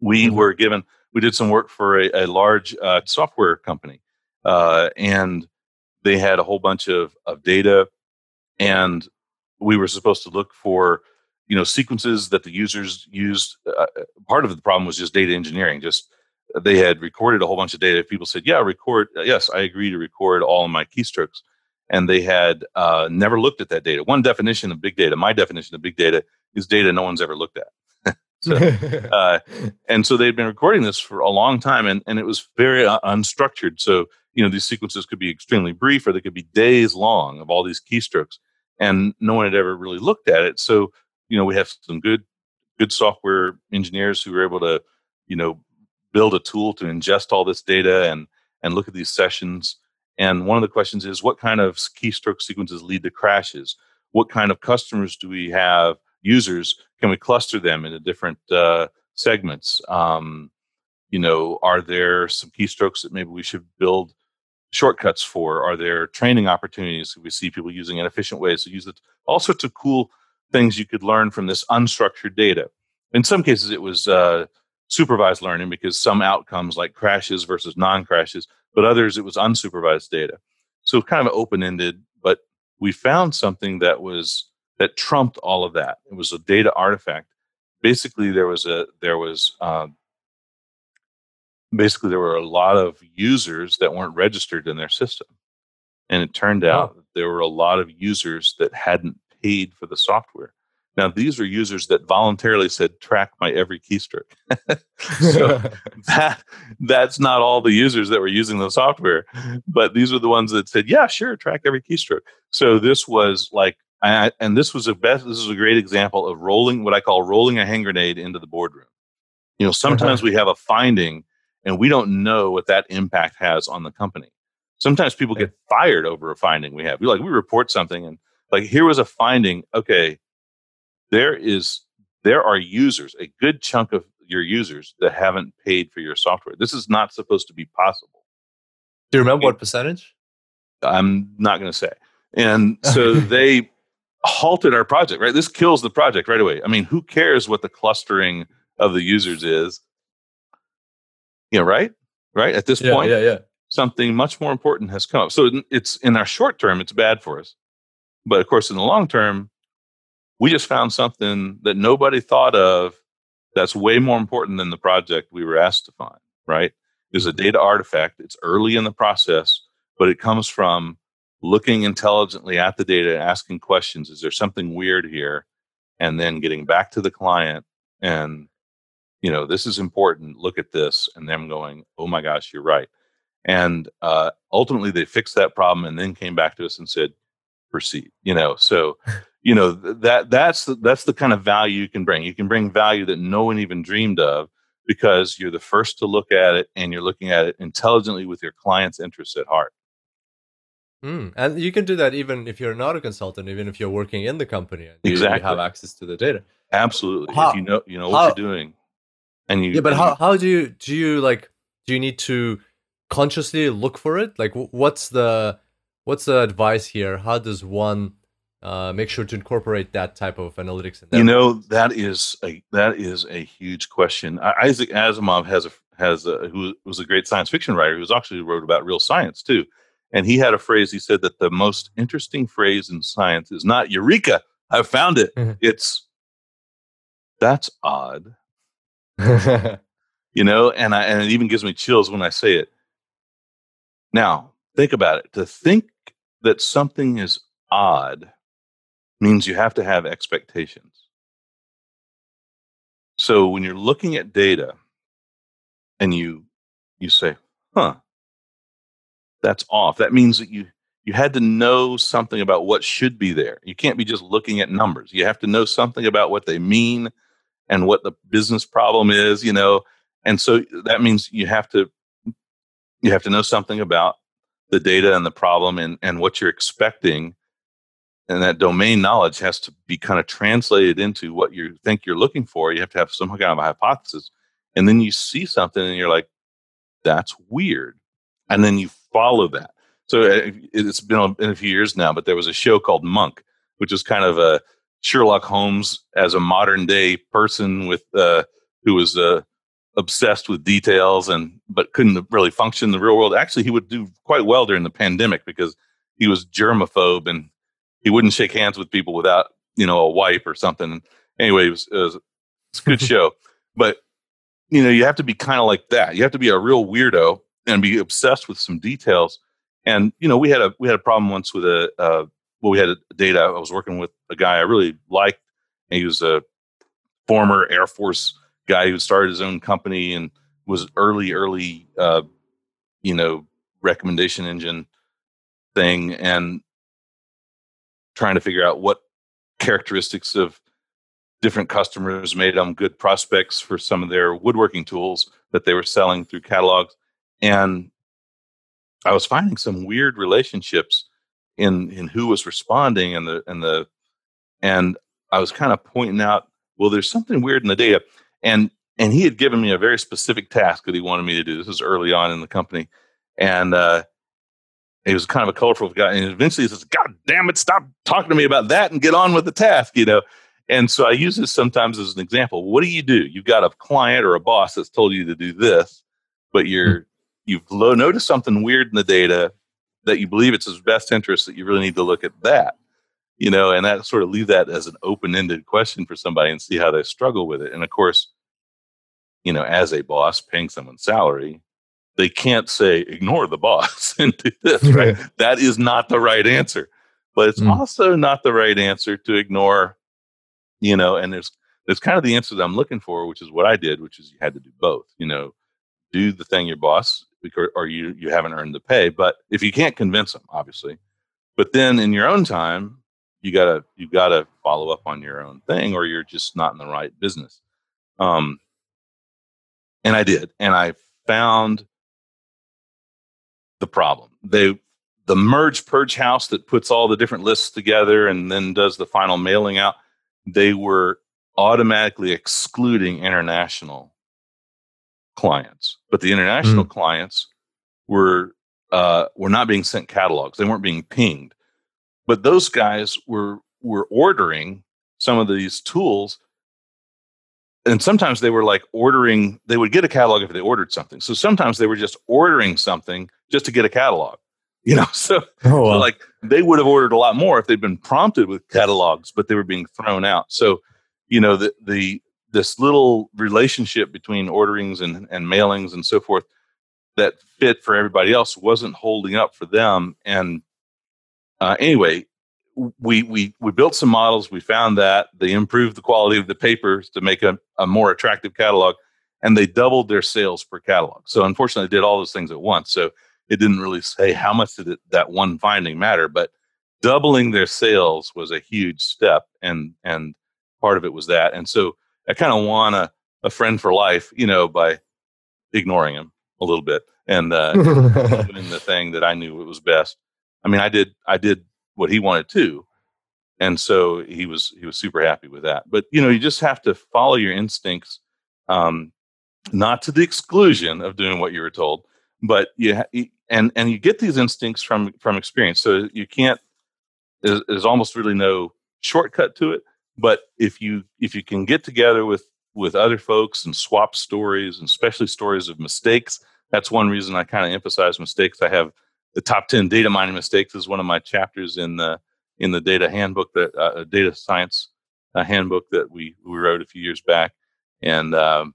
we mm-hmm. were given, we did some work for a, a large uh, software company, uh, and they had a whole bunch of, of data, and we were supposed to look for you know sequences that the users used. Uh, part of the problem was just data engineering. Just they had recorded a whole bunch of data. People said, "Yeah, record." Yes, I agree to record all of my keystrokes and they had uh, never looked at that data. One definition of big data, my definition of big data, is data no one's ever looked at. [laughs] so, [laughs] uh, and so they'd been recording this for a long time, and, and it was very uh, unstructured. So you know these sequences could be extremely brief, or they could be days long of all these keystrokes, and no one had ever really looked at it. So you know we have some good good software engineers who were able to you know build a tool to ingest all this data and and look at these sessions and one of the questions is what kind of keystroke sequences lead to crashes? What kind of customers do we have? Users, can we cluster them into different uh, segments? Um, you know, are there some keystrokes that maybe we should build shortcuts for? Are there training opportunities? We see people using inefficient ways to use it. All sorts of cool things you could learn from this unstructured data. In some cases, it was uh, supervised learning because some outcomes like crashes versus non-crashes but others it was unsupervised data. So kind of open ended, but we found something that was that trumped all of that. It was a data artifact. Basically, there was a there was um, basically there were a lot of users that weren't registered in their system, and it turned out oh. there were a lot of users that hadn't paid for the software. Now, these are users that voluntarily said, track my every keystroke. [laughs] so [laughs] that, that's not all the users that were using the software, but these are the ones that said, yeah, sure, track every keystroke. So this was like, I, and this was a best, this is a great example of rolling what I call rolling a hand grenade into the boardroom. You know, sometimes [laughs] we have a finding and we don't know what that impact has on the company. Sometimes people get fired over a finding we have. We like, we report something and like, here was a finding. Okay there is there are users, a good chunk of your users that haven't paid for your software. This is not supposed to be possible. Do you remember what percentage? I'm not going to say. And [laughs] so they halted our project, right? This kills the project right away. I mean, who cares what the clustering of the users is? You know, right? Right? At this yeah, point, yeah, yeah. something much more important has come up. So it's in our short term, it's bad for us. But of course, in the long term, we just found something that nobody thought of that's way more important than the project we were asked to find, right? Is a data artifact. It's early in the process, but it comes from looking intelligently at the data, asking questions. Is there something weird here? And then getting back to the client and, you know, this is important. Look at this. And them going, oh my gosh, you're right. And uh, ultimately, they fixed that problem and then came back to us and said, proceed. You know, so [laughs] you know that that's the, that's the kind of value you can bring. You can bring value that no one even dreamed of because you're the first to look at it and you're looking at it intelligently with your client's interests at heart. Mm, and you can do that even if you're not a consultant, even if you're working in the company and exactly. you have access to the data. Absolutely. How, if you know you know what you're doing. And you Yeah, but how, how do you do you like do you need to consciously look for it? Like what's the what's the advice here? How does one uh, make sure to incorporate that type of analytics in you know that is a that is a huge question. Isaac asimov has a has a, who was a great science fiction writer who's actually wrote about real science too. And he had a phrase he said that the most interesting phrase in science is not eureka i found it. Mm-hmm. it's that's odd. [laughs] You know and i and it even gives me chills when i say it. Now think about it. To think that something is odd means you have to have expectations. So when you're looking at data and you you say huh. That's off. That means that you you had to know something about what should be there. You can't be just looking at numbers. You have to know something about what they mean and what the business problem is you know? And so that means you have to you have to know something about the data and the problem and, and what you're expecting and that domain knowledge has to be kind of translated into what you think you're looking for. You have to have some kind of a hypothesis and then you see something and you're like that's weird and then you follow that. So uh, it's been in a few years now but there was a show called monk which is kind of a sherlock holmes as a modern day person with uh, who was uh, obsessed with details and but couldn't really function in the real world. Actually he would do quite well during the pandemic because he was germaphobe and he wouldn't shake hands with people without you know a wipe or something. Anyway, it was, it was it's a good [laughs] show, but you know you have to be kind of like that. You have to be a real weirdo and be obsessed with some details. And you know we had a we had a problem once with a uh, well we had a data. I was working with a guy I really liked. And he was a former Air Force guy who started his own company and was early early uh, you know recommendation engine thing and trying to figure out what characteristics of different customers made them good prospects for some of their woodworking tools that they were selling through catalogs. And i was finding some weird relationships in in who was responding and the and the and i was kind of pointing out well there's something weird in the data. And and he had given me a very specific task that he wanted me to do. This was early on in the company. And uh he was kind of a colorful guy. And eventually he says, God damn it, stop talking to me about that and get on with the task, you know? And so I use this sometimes as an example. What do you do? You've got a client or a boss that's told you to do this, but you're, hmm. you've lo- noticed something weird in the data that you believe it's his best interest that you really need to look at that, you know, and that sort of leave that as an open-ended question for somebody and see how they struggle with it. And of course, you know, as a boss paying someone salary, they can't say ignore the boss [laughs] and do this right? That is not the right answer. But it's Mm. also not the right answer to ignore you know and there's there's kind of the answer that i'm looking for which is what i did which is you had to do both you know. Do the thing your boss because or you you haven't earned the pay but if you can't convince them obviously. But then in your own time you gotta you gotta follow up on your own thing or you're just not in the right business. Um and i did and i found the problem. They the merge purge house that puts all the different lists together and then does the final mailing out. They were automatically excluding international clients, but the international Mm. clients were uh, were not being sent catalogs. They weren't being pinged, but those guys were were ordering some of these tools, and sometimes they were like ordering. They would get a catalog if they ordered something. So sometimes they were just ordering something just to get a catalog. You know, [laughs] so Oh, so, like they would have ordered a lot more if they'd been prompted with catalogs, but they were being thrown out. So, you know, the the this little relationship between orderings and, and mailings and so forth that fit for everybody else wasn't holding up for them. And uh, anyway, we we we built some models. We found that they improved the quality of the papers to make a, a more attractive catalog, and they doubled their sales per catalog. So unfortunately, they did all those things at once. So it didn't really say how much did it, that one finding matter, but doubling their sales was a huge step, and and part of it was that. And so I kind of won a, a friend for life, you know, by ignoring him a little bit and uh, [laughs] doing the thing that I knew it was best. I mean, I did I did what he wanted to, and so he was he was super happy with that. But you know, you just have to follow your instincts, um, not to the exclusion of doing what you were told, but you ha- and and you get these instincts from from experience. So you can't. There's, there's almost really no shortcut to it. But if you if you can get together with with other folks and swap stories, and especially stories of mistakes, that's one reason I kind of emphasize mistakes. I have the top 10 data mining mistakes is one of my chapters in the in the data handbook that uh, data science uh, handbook that we we wrote a few years back and um,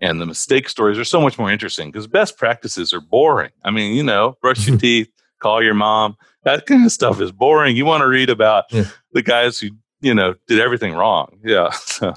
and the mistake stories are so much more interesting because best practices are boring i mean you know brush your [laughs] teeth call your mom that kind of stuff is boring you want to read about Yeah. the guys who you know did everything wrong yeah [laughs] so,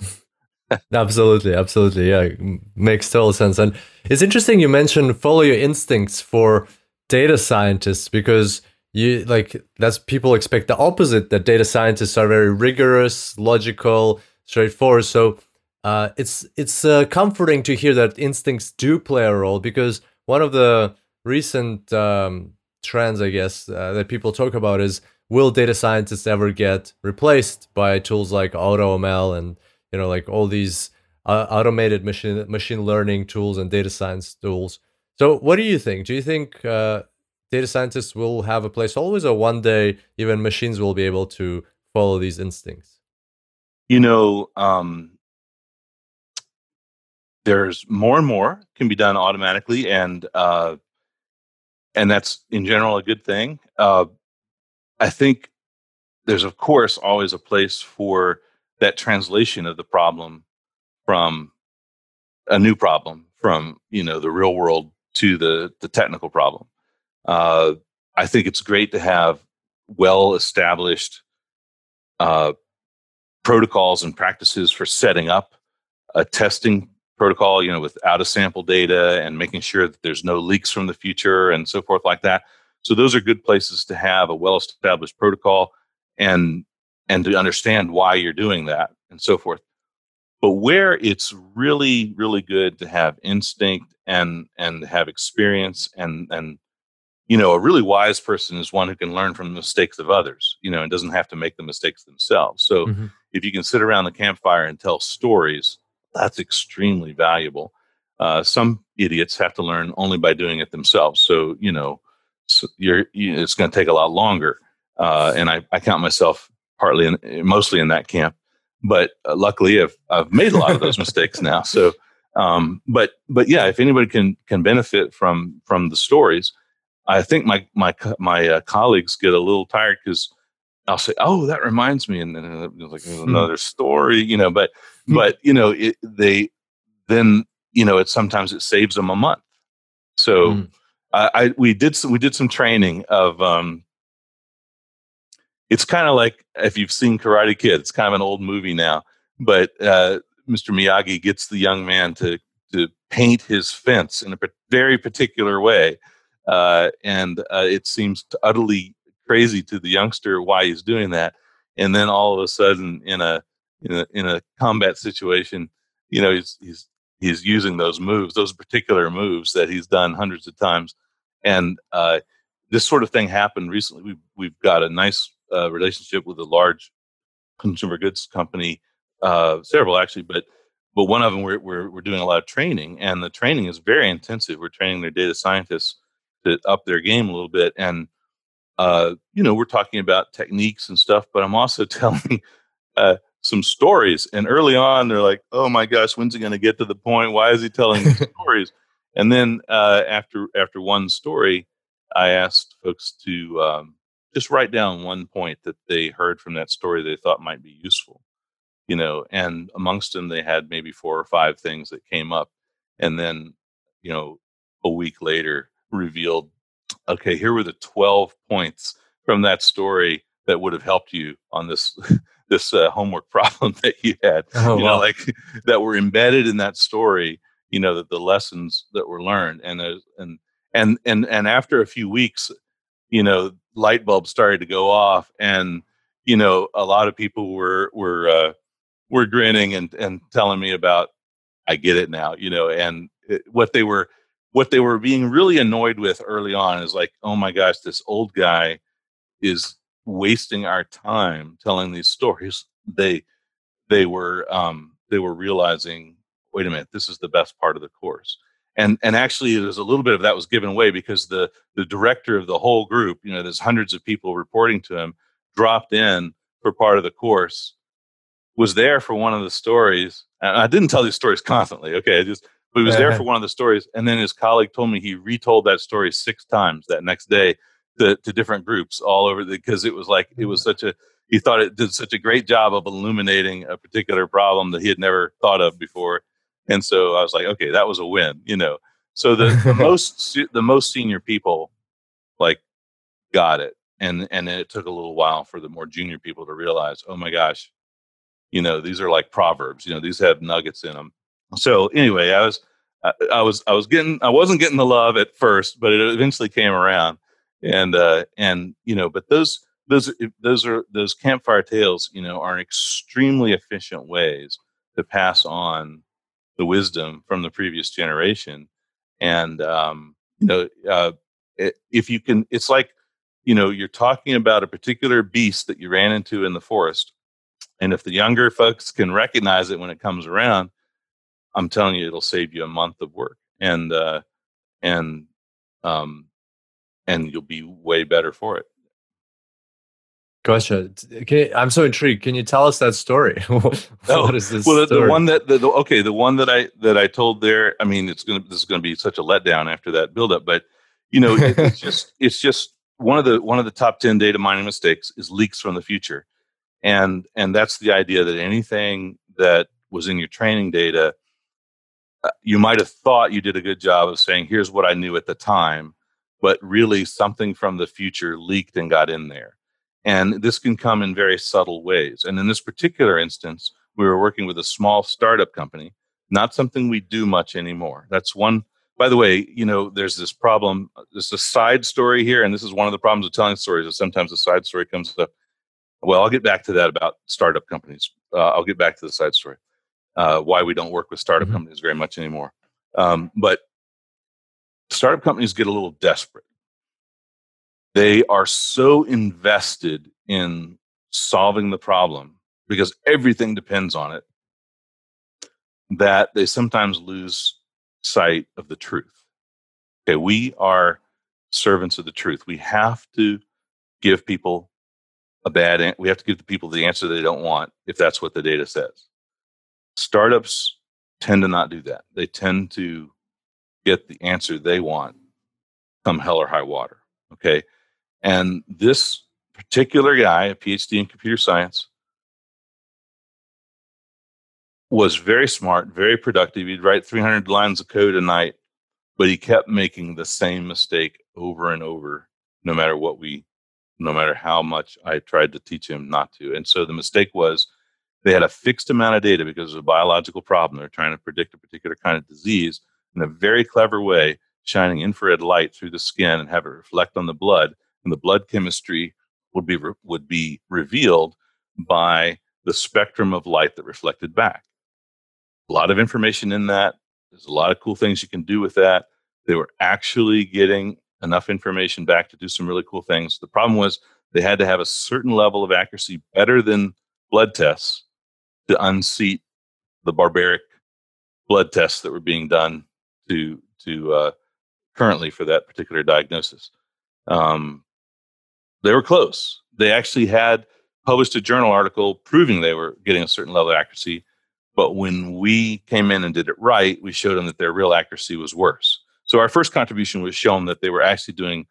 Absolutely, absolutely. Yeah, makes total sense. And it's interesting you mentioned follow your instincts for data scientists because you like that's people expect the opposite that data scientists are very rigorous, logical, straightforward. So uh, it's it's uh, comforting to hear that instincts do play a role because one of the recent um, trends, I guess, uh, that people talk about is will data scientists ever get replaced by tools like AutoML and you know like all these uh, automated machine machine learning tools and data science tools so what do you think? Do you think uh, data scientists will have a place always or one day even machines will be able to follow these instincts? You know um, there's more and more can be done automatically and uh, and that's in general a good thing. Uh, i think there's of course always a place for that translation of the problem from a new problem from you know the real world to the the technical problem. Uh, i think it's great to have well established uh, protocols and practices for setting up a testing protocol you know with out of sample data and making sure that there's no leaks from the future and so forth like that. So those are good places to have a well established protocol and and to understand why you're doing that and so forth but where it's really really good to have instinct and and have experience and and you know a really wise person is one who can learn from the mistakes of others you know and doesn't have to make the mistakes themselves. So Mhm. if you can sit around the campfire and tell stories that's extremely valuable. Uh, some idiots have to learn only by doing it themselves. So you know so you're you, it's going to take a lot longer uh, and I, I count myself partly in, mostly in that camp but uh, luckily I've, I've made a lot of those mistakes now so um, but but yeah if anybody can can benefit from from the stories i think my my my uh, colleagues get a little tired because i'll say oh that reminds me and then it's like there's another story you know but Hmm. but you know it, they then you know it sometimes it saves them a month so Mm. I, I we did some we did some training of um it's kind of like if you've seen Karate Kid, it's kind of an old movie now. But uh, Mr. Miyagi gets the young man to to paint his fence in a very particular way, uh, and uh, it seems utterly crazy to the youngster why he's doing that. And then all of a sudden, in a in a, in a combat situation, you know, he's he's he's using those moves, those particular moves that he's done hundreds of times, and uh, this sort of thing happened recently. We've we've got a nice uh, relationship with a large consumer goods company, uh, several actually, but but one of them we're, we're, we're doing a lot of training and the training is very intensive. We're training their data scientists to up their game a little bit and uh, you know we're talking about techniques and stuff but i'm also [laughs] telling uh, some stories and early on they're like oh my gosh when's he going to get to the point? Why is he telling [laughs] stories? And then uh, after after one story i asked folks to um, just write down one point that they heard from that story they thought might be useful you know, and amongst them they had maybe four or five things that came up, and then, you know, a week later revealed, okay, here were the twelve points from that story that would have helped you on this [laughs] this uh, homework [laughs] problem that you had. Oh, you wow. know, like [laughs] that were embedded in that story. You know, that the lessons that were learned, and uh, and and and and after a few weeks, you know, light bulbs started to go off, and you know, a lot of people were were uh, were grinning and and telling me about I get it now, you know, and it, what they were what they were being really annoyed with early on is like, oh my gosh, this old guy is wasting our time telling these stories. They they were um, they were realizing, wait a minute, this is the best part of the course. And and actually, there's a little bit of that was given away because the the director of the whole group, you know, there's hundreds of people reporting to him, dropped in for part of the course was there for one of the stories. And I didn't tell these stories constantly. Okay, I just but he was there for one of the stories, and then his colleague told me he retold that story six times that next day to, to different groups all over the because it was like it was mm. such a he thought it did such a great job of illuminating a particular problem that he had never thought of before, and so I was like, okay, that was a win, you know. So the, the [laughs] most the most senior people like got it, and and it took a little while for the more junior people to realize, oh my gosh, you know these are like proverbs you know these have nuggets in them so anyway i was I, I, was i was getting i wasn't getting the love at first but it eventually came around. And uh and you know but those those those are those campfire tales you know are extremely efficient ways to pass on the wisdom from the previous generation and um you know uh it, if you can it's like you know you're talking about a particular beast that you ran into in the forest and if the younger folks can recognize it when it comes around, I'm telling you, it'll save you a month of work, and uh, and um, and you'll be way better for it. Gotcha. Okay, I'm so intrigued. Can you tell us that story? [laughs] what oh, is this? Well, the, the one that the, the, okay, the one that I that I told there. I mean, it's gonna this is gonna be such a letdown after that buildup, but you know, it, it's [laughs] just it's just one of the one of the top ten data mining mistakes is leaks from the future and and that's the idea that anything that was in your training data uh, you might have thought you did a good job of saying here's what i knew at the time but really something from the future leaked and got in there and this can come in very subtle ways and in this particular instance we were working with a small startup company not something we do much anymore that's one by the way you know there's this problem there's a side story here and this is one of the problems of telling stories is sometimes a side story comes up well, I'll get back to that about startup companies. Uh, I'll get back to the side story. Uh, why we don't work with startup mm-hmm. companies very much anymore. Um, but startup companies get a little desperate. They are so invested in solving the problem because everything depends on it that they sometimes lose sight of the truth. Okay, we are servants of the truth. We have to give people a bad we have to give the people the answer they don't want if that's what the data says startups tend to not do that they tend to get the answer they want come hell or high water okay and this particular guy a phd in computer science was very smart very productive he'd write 300 lines of code a night but he kept making the same mistake over and over no matter what we no matter how much I tried to teach him not to. And so the mistake was they had a fixed amount of data because of a biological problem. They're trying to predict a particular kind of disease in a very clever way, shining infrared light through the skin and have it reflect on the blood. And the blood chemistry would be re- would be revealed by the spectrum of light that reflected back. A lot of information in that. There's a lot of cool things you can do with that. They were actually getting enough information back to do some really cool things. The problem was they had to have a certain level of accuracy better than blood tests to unseat the barbaric blood tests that were being done to to uh, currently for that particular diagnosis. Um, they were close. They actually had published a journal article proving they were getting a certain level of accuracy. But when we came in and did it right, we showed them that their real accuracy was worse. So our first contribution was shown that they were actually doing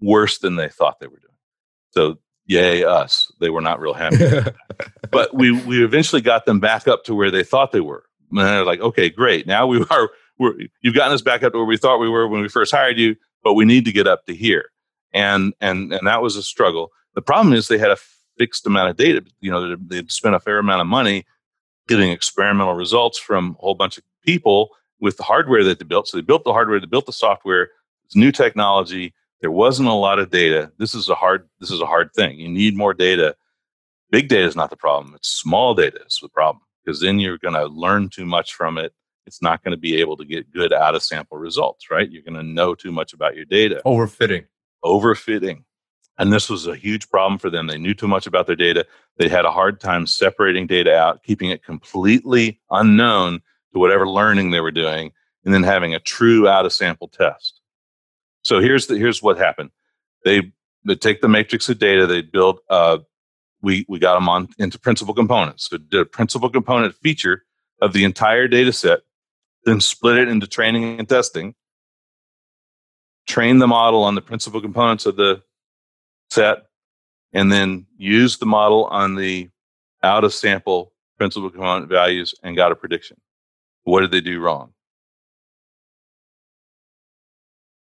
worse than they thought they were doing. So yay us, they were not real happy. [laughs] but we we eventually got them back up to where they thought they were. And they're like, okay, great. Now we [laughs] are we're, you've gotten us back up to where we thought we were when we first hired you, but we need to get up to here. And and and that was a struggle. The problem is they had a fixed amount of data. You know, they'd spent a fair amount of money getting experimental results from a whole bunch of people with the hardware that they built. So they built the hardware, they built the software. It's new technology. There wasn't a lot of data. This is a hard. This is a hard thing. You need more data. Big data is not the problem. It's small data is the problem because then you're going to learn too much from it. It's not going to be able to get good out of sample results, right? You're going to know too much about your data. Overfitting. Overfitting. And this was a huge problem for them. They knew too much about their data. They had a hard time separating data out, keeping it completely unknown to whatever learning they were doing, and then having a true out of sample test. So here's the, here's what happened. They they take the matrix of data. They build. Uh, we we got them on into principal components. So did a principal component feature of the entire data set, then split it into training and testing. Train the model on the principal components of the set, and then use the model on the out of sample principal component values and got a prediction. What did they do wrong?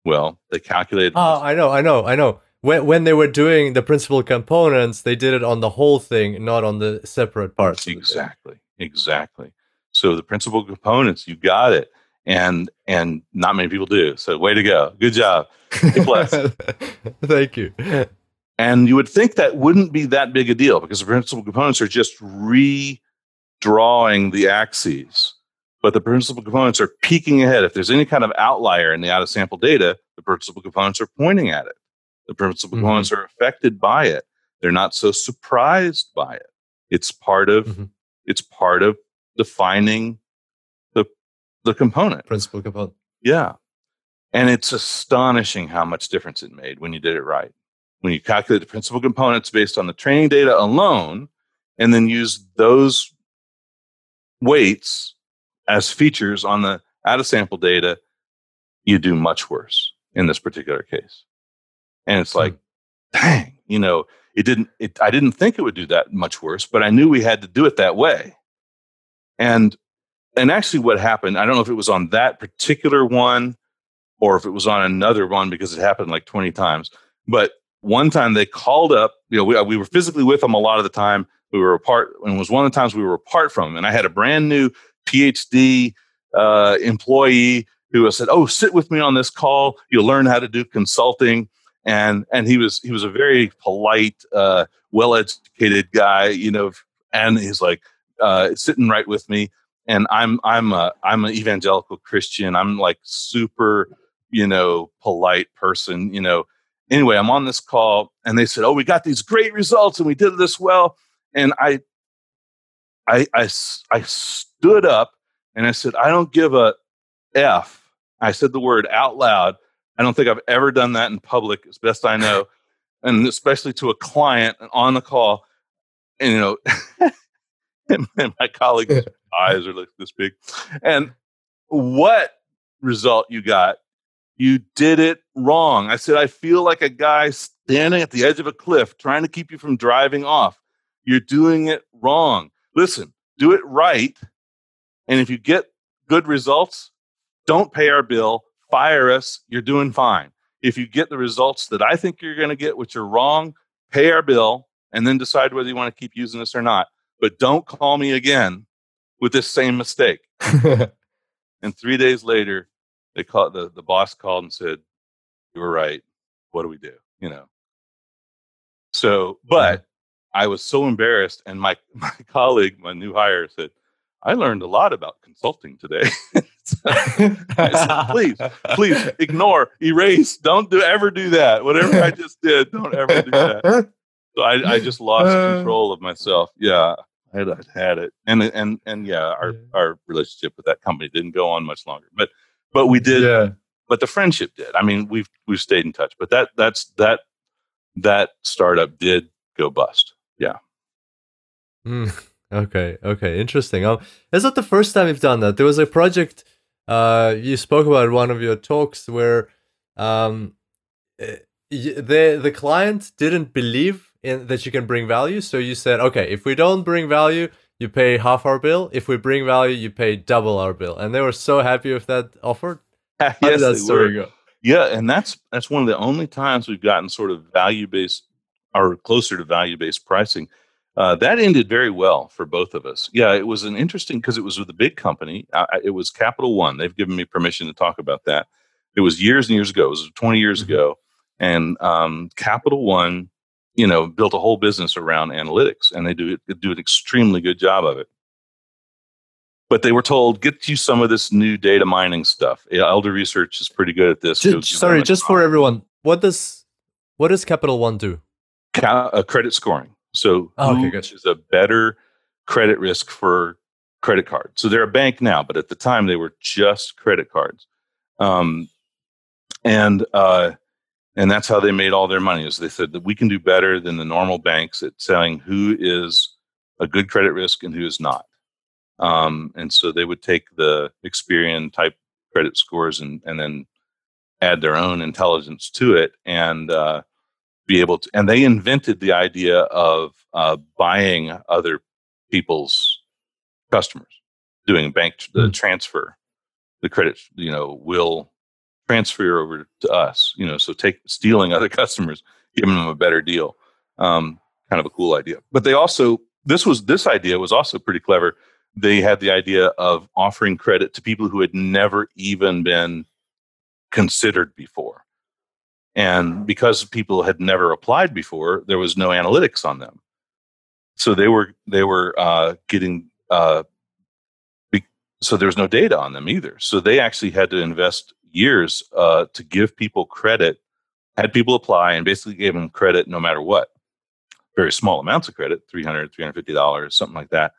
Well, they calculated. Oh, I know, I know, I know. When when they were doing the principal components, they did it on the whole thing, not on the separate parts. Exactly, exactly. So the principal components, you got it, and and not many people do. So way to go, good job, [laughs] Thank you. And you would think that wouldn't be that big a deal because the principal components are just redrawing the axes but the principal components are peeking ahead. If there's any kind of outlier in the out of sample data, the principal components are pointing at it. The principal mm-hmm. components are affected by it. They're not so surprised by it. It's part of mm-hmm. it's part of defining the component. Principal component. Yeah. And it's astonishing how much difference it made when you did it right. When you calculate the principal components based on the training data alone, and then use those weights as features on the out of sample data, you do much worse in this particular case. And it's like, mm. dang, you know, it didn't, it, I didn't think it would do that much worse, but I knew we had to do it that way. And, and actually what happened, I don't know if it was on that particular one or if it was on another one because it happened like 20 times, but one time they called up, you know, we, we were physically with them a lot of the time. We were apart, and it was one of the times we were apart from them. And I had a brand new PhD uh, employee who said, "Oh, sit with me on this call. You'll learn how to do consulting." And and he was he was a very polite, uh, well educated guy, you know. And he's like uh, sitting right with me. And I'm I'm a I'm an evangelical Christian. I'm like super, you know, polite person. You know. Anyway, I'm on this call, and they said, "Oh, we got these great results, and we did this well." And I I, I, I stood up and I said, I don't give a F. I said the word out loud. I don't think I've ever done that in public, as best I know, and especially to a client on the call. And, you know, [laughs] [laughs] and, and my colleagues' eyes are like this big. And what result you got? You did it wrong. I said, I feel like a guy standing at the edge of a cliff trying to keep you from driving off. You're doing it wrong. Listen, do it right. And if you get good results, don't pay our bill, fire us, you're doing fine. If you get the results that I think you're going to get, which are wrong, pay our bill and then decide whether you want to keep using this or not. But don't call me again with this same mistake. [laughs] and three days later, they called the, the boss called and said, You were right. What do we do? You know. So, but I was so embarrassed, and my [laughs] my colleague, my new hire, said, "I learned a lot about consulting today." [laughs] I said, "Please, please ignore, erase, don't do ever do that. Whatever I just did, don't ever do that." So I, I just lost control of myself. Yeah, I'd, I'd had it, and and and yeah, our Yeah. our relationship with that company didn't go on much longer, but but we did. Yeah. But the friendship did. I mean, we've we've stayed in touch. But that that's that that startup did go bust. Yeah. Mm, [laughs] okay, okay, interesting. Um, it's not the first time you've done that. There was a project uh you spoke about in one of your talks where um eh, the the client didn't believe in that you can bring value, so you said, okay, if we don't bring value, you pay half our bill. If we bring value, you pay double our bill. And they were so happy with that offer. [laughs] How did yes, that story were. go? Yeah, and that's that's one of the only times we've gotten sort of value based or closer to value based pricing. Uh, that ended very well for both of us. Yeah, it was an interesting because it was with a big company. I, it was Capital One. They've given me permission to talk about that. It was years and years ago. It was 20 years Mhm. ago, and um, Capital One, you know, built a whole business around analytics, and they do it, do an extremely good job of it. But they were told, get you some of this new data mining stuff. Elder Research is pretty good at this. Ju- Go give sorry, just for everyone, what does what does Capital One do? ca- uh, credit scoring. So Oh, okay, good. is a better credit risk for credit cards? So they're a bank now, but at the time they were just credit cards, um, and uh, and that's how they made all their money. Is they said that we can do better than the normal banks at selling who is a good credit risk and who is not. Um, and so they would take the Experian type credit scores and and then add their own intelligence to it and uh, be able to and they invented the idea of uh, buying other people's customers doing bank the Hmm. transfer the credit you know will transfer over to us you know so take stealing other [laughs] customers giving them a better deal um, kind of a cool idea. But they also this was this idea was also pretty clever. They had the idea of offering credit to people who had never even been considered before. And because people had never applied before there was no analytics on them. So they were they were uh, getting uh, so there was no data on them either. So they actually had to invest years uh, to give people credit had people apply and basically gave them credit no matter what very small amounts of credit $300, 350 dollars something like that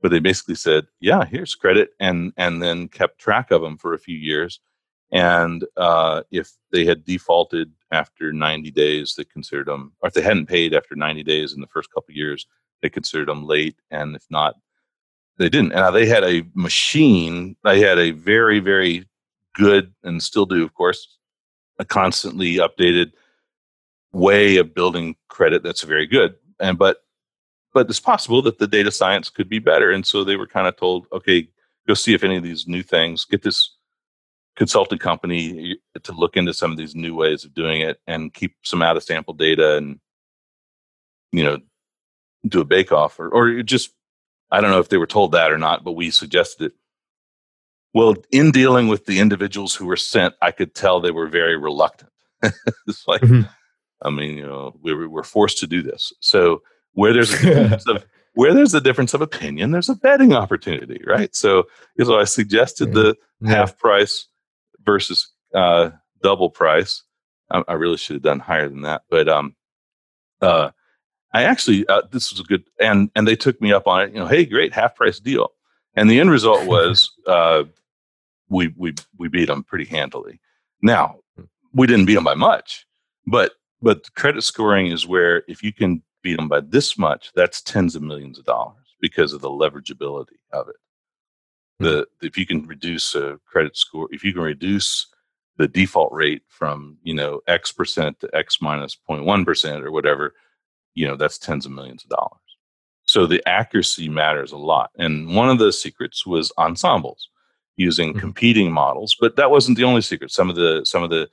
but they basically said yeah here's credit and and then kept track of them for a few years and uh, if they had defaulted after 90 days, they considered them, or if they hadn't paid after 90 days in the first couple years, they considered them late. And if not, they didn't. And they had a machine, they had a very, very good, and still do, of course, a constantly updated way of building credit that's very good. And but but it's possible that the data science could be better. And so they were kind of told, okay, go see if any of these new things, get this consulting company to look into some of these new ways of doing it and keep some out of sample data and you know do a bake off or, or just i don't know if they were told that or not but we suggested it well in dealing with the individuals who were sent i could tell they were very reluctant [laughs] it's like Mhm. i mean you know we were, we're forced to do this so where there's a [laughs] difference of where there's a difference of opinion there's a betting opportunity right so so i suggested the Yeah. half price versus uh, double price. I, I really should have done higher than that, but um, uh, I actually uh, this was a good and and they took me up on it. You know, hey, great half price deal. And the end result [laughs] was uh, we we we beat them pretty handily. Now hmm. we didn't beat them by much, but but credit scoring is where if you can beat them by this much, that's tens of millions of dollars because of the leverageability of it. The hmm. if you can reduce a credit score if you can reduce the default rate from you know x percent to x minus 0.1 percent or whatever you know that's tens of millions of dollars. So the accuracy matters a lot and one of the secrets was ensembles using Mhm. competing models but that wasn't the only secret some of the some of the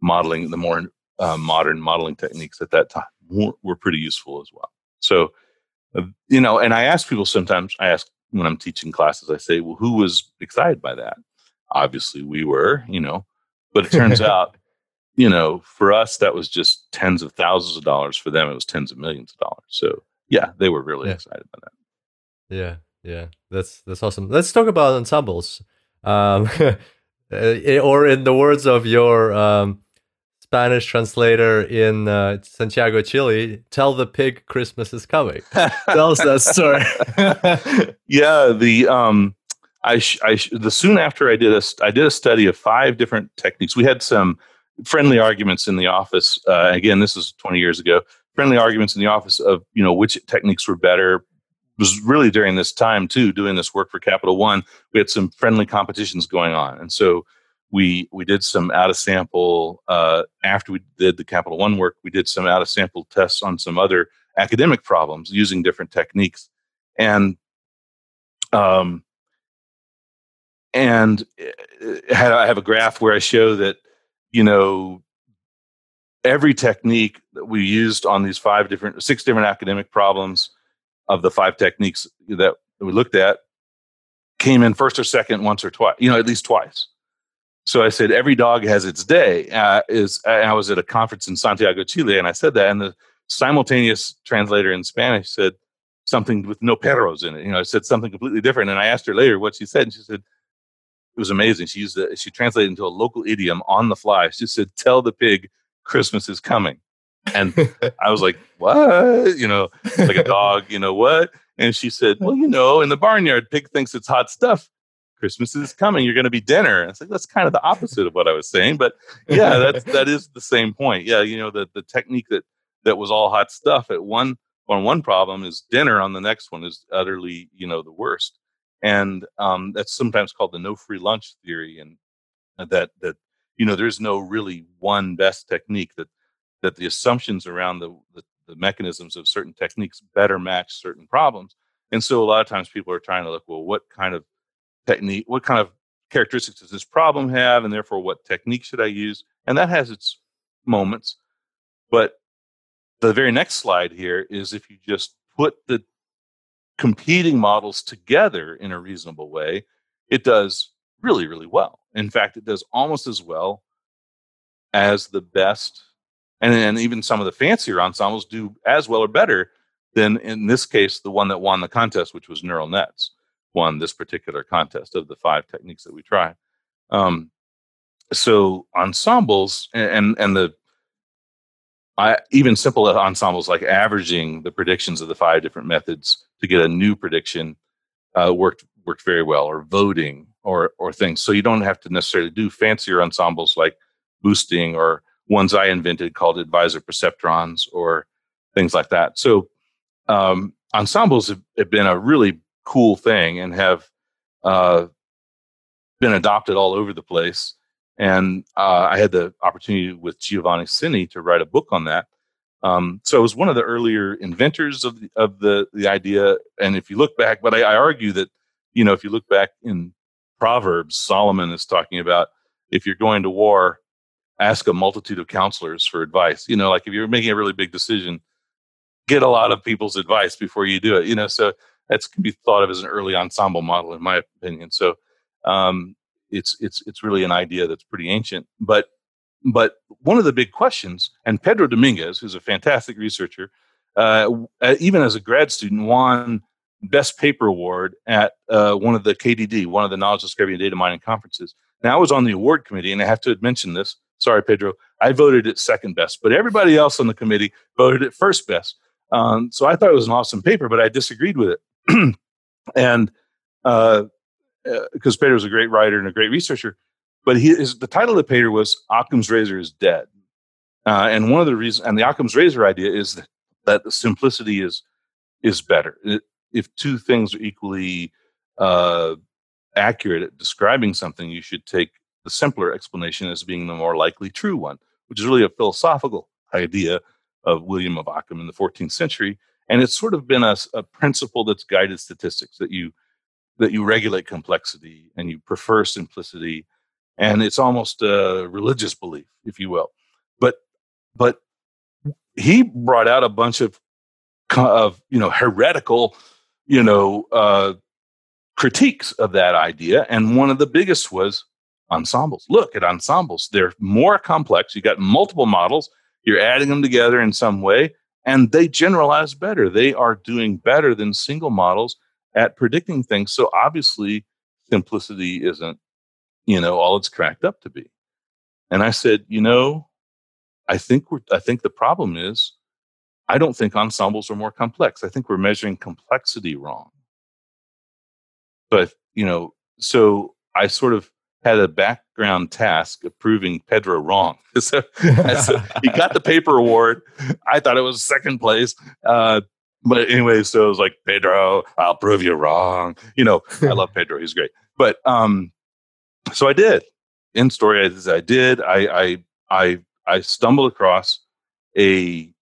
modeling the more uh, modern modeling techniques at that time were, were pretty useful as well so uh, you know and i ask people sometimes i ask when I'm teaching classes, I say, well, who was excited by that? Obviously, we were, you know, but it turns [laughs] out, you know, for us, that was just tens of thousands of dollars. For them, it was tens of millions of dollars. So, yeah, they were really Yeah. excited by that. Yeah, yeah, that's that's awesome. Let's talk about ensembles, um, uh, [laughs] or in the words of your um, Spanish translator in uh, Santiago, Chile, tell the pig Christmas is coming. [laughs] tell us that story. [laughs] yeah, the um, I, sh- I sh- the soon after I did a I did a study of five different techniques. We had some friendly arguments in the office. Uh, again, this is 20 years ago. Friendly arguments in the office of you know which techniques were better. Was really during this time too, doing this work for Capital One. We had some friendly competitions going on, and so we we did some out of sample uh, after we did the Capital One work. We did some out of sample tests on some other academic problems using different techniques, and um, and uh, I have a graph where I show that you know every technique that we used on these five different six different academic problems of the five techniques that we looked at came in first or second once or twice you know at least twice so I said, every dog has its day. Uh, is I was at a conference in Santiago, Chile, and I said that, and the simultaneous translator in Spanish said something with no perros in it. You know, I said something completely different, and I asked her later what she said, and she said it was amazing. She used the, she translated into a local idiom on the fly. She said, "Tell the pig Christmas is coming," and I was like, "What?" You know, like a dog. You know what? And she said, "Well, you know, in the barnyard, pig thinks it's hot stuff." Christmas is coming. You're going to be dinner. It's like that's kind of the opposite of what I was saying, but yeah, that's that is the same point. Yeah, you know the the technique that that was all hot stuff at one on one problem is dinner. On the next one is utterly you know the worst, and um, that's sometimes called the no free lunch theory, and that that you know there's no really one best technique that that the assumptions around the, the the mechanisms of certain techniques better match certain problems. And so a lot of times people are trying to look, well, what kind of technique, what kind of characteristics does this problem have, and therefore what technique should I use? And that has its moments. But the very next slide here is if you just put the competing models together in a reasonable way, it does really, really well. In fact, it does almost as well as the best, and, and even some of the fancier ensembles do as well or better than, in this case, the one that won the contest, which was neural nets won this particular contest of the five techniques that we tried. Um, so ensembles and, and, and the I, even simple ensembles like averaging the predictions of the five different methods to get a new prediction uh, worked worked very well, or voting, or or things. So you don't have to necessarily do fancier ensembles like boosting or ones I invented called advisor perceptrons or things like that. So um, ensembles have, have, been a really cool thing and have uh, been adopted all over the place. And uh, I had the opportunity with Giovanni Seni to write a book on that. Um, so I was one of the earlier inventors of the, of the the idea. And if you look back, but I, I argue that you know if you look back in Proverbs, Solomon is talking about if you're going to war, ask a multitude of counselors for advice. You know, like if you're making a really big decision, get a lot of people's advice before you do it. You know, so that's can be thought of as an early ensemble model, in my opinion. So um, it's it's it's really an idea that's pretty ancient. But but one of the big questions, and Pedro Domingos, who's a fantastic researcher, uh, even as a grad student, won best paper award at uh, one of the KDD, one of the knowledge discovery and data mining conferences. Now I was on the award committee, and I have to mention this. Sorry, Pedro, I voted it second best, but everybody else on the committee voted it first best. Um, so I thought it was an awesome paper, but I disagreed with it. [clears throat] and uh, because uh, Peter was a great writer and a great researcher, but he the title of the paper was Occam's razor is dead, uh, and one of the reasons and the Occam's razor idea is that, that simplicity is is better. It, if two things are equally uh, accurate at describing something, you should take the simpler explanation as being the more likely true one, which is really a philosophical idea of William of Ockham in the 14th century and it's sort of been a, a principle that's guided statistics that you that you regulate complexity and you prefer simplicity and it's almost a religious belief if you will. But but he brought out a bunch of of you know heretical you know uh, critiques of that idea and one of the biggest was ensembles look at ensembles they're more complex You've got multiple models you're adding them together in some way and they generalize better. They are doing better than single models at predicting things. So obviously, simplicity isn't, you know, all it's cracked up to be. And I said, you know, I think we're, I think the problem is, I don't think ensembles are more complex. I think we're measuring complexity wrong. But you know, so I sort of had a background task of proving Pedro wrong. [laughs] so, so he got the paper award. I thought it was second place. Uh, but anyway, so it was like Pedro, I'll prove you wrong. You know, I love Pedro; he's great. But um, so I did. In story, as I did, I I I I stumbled across a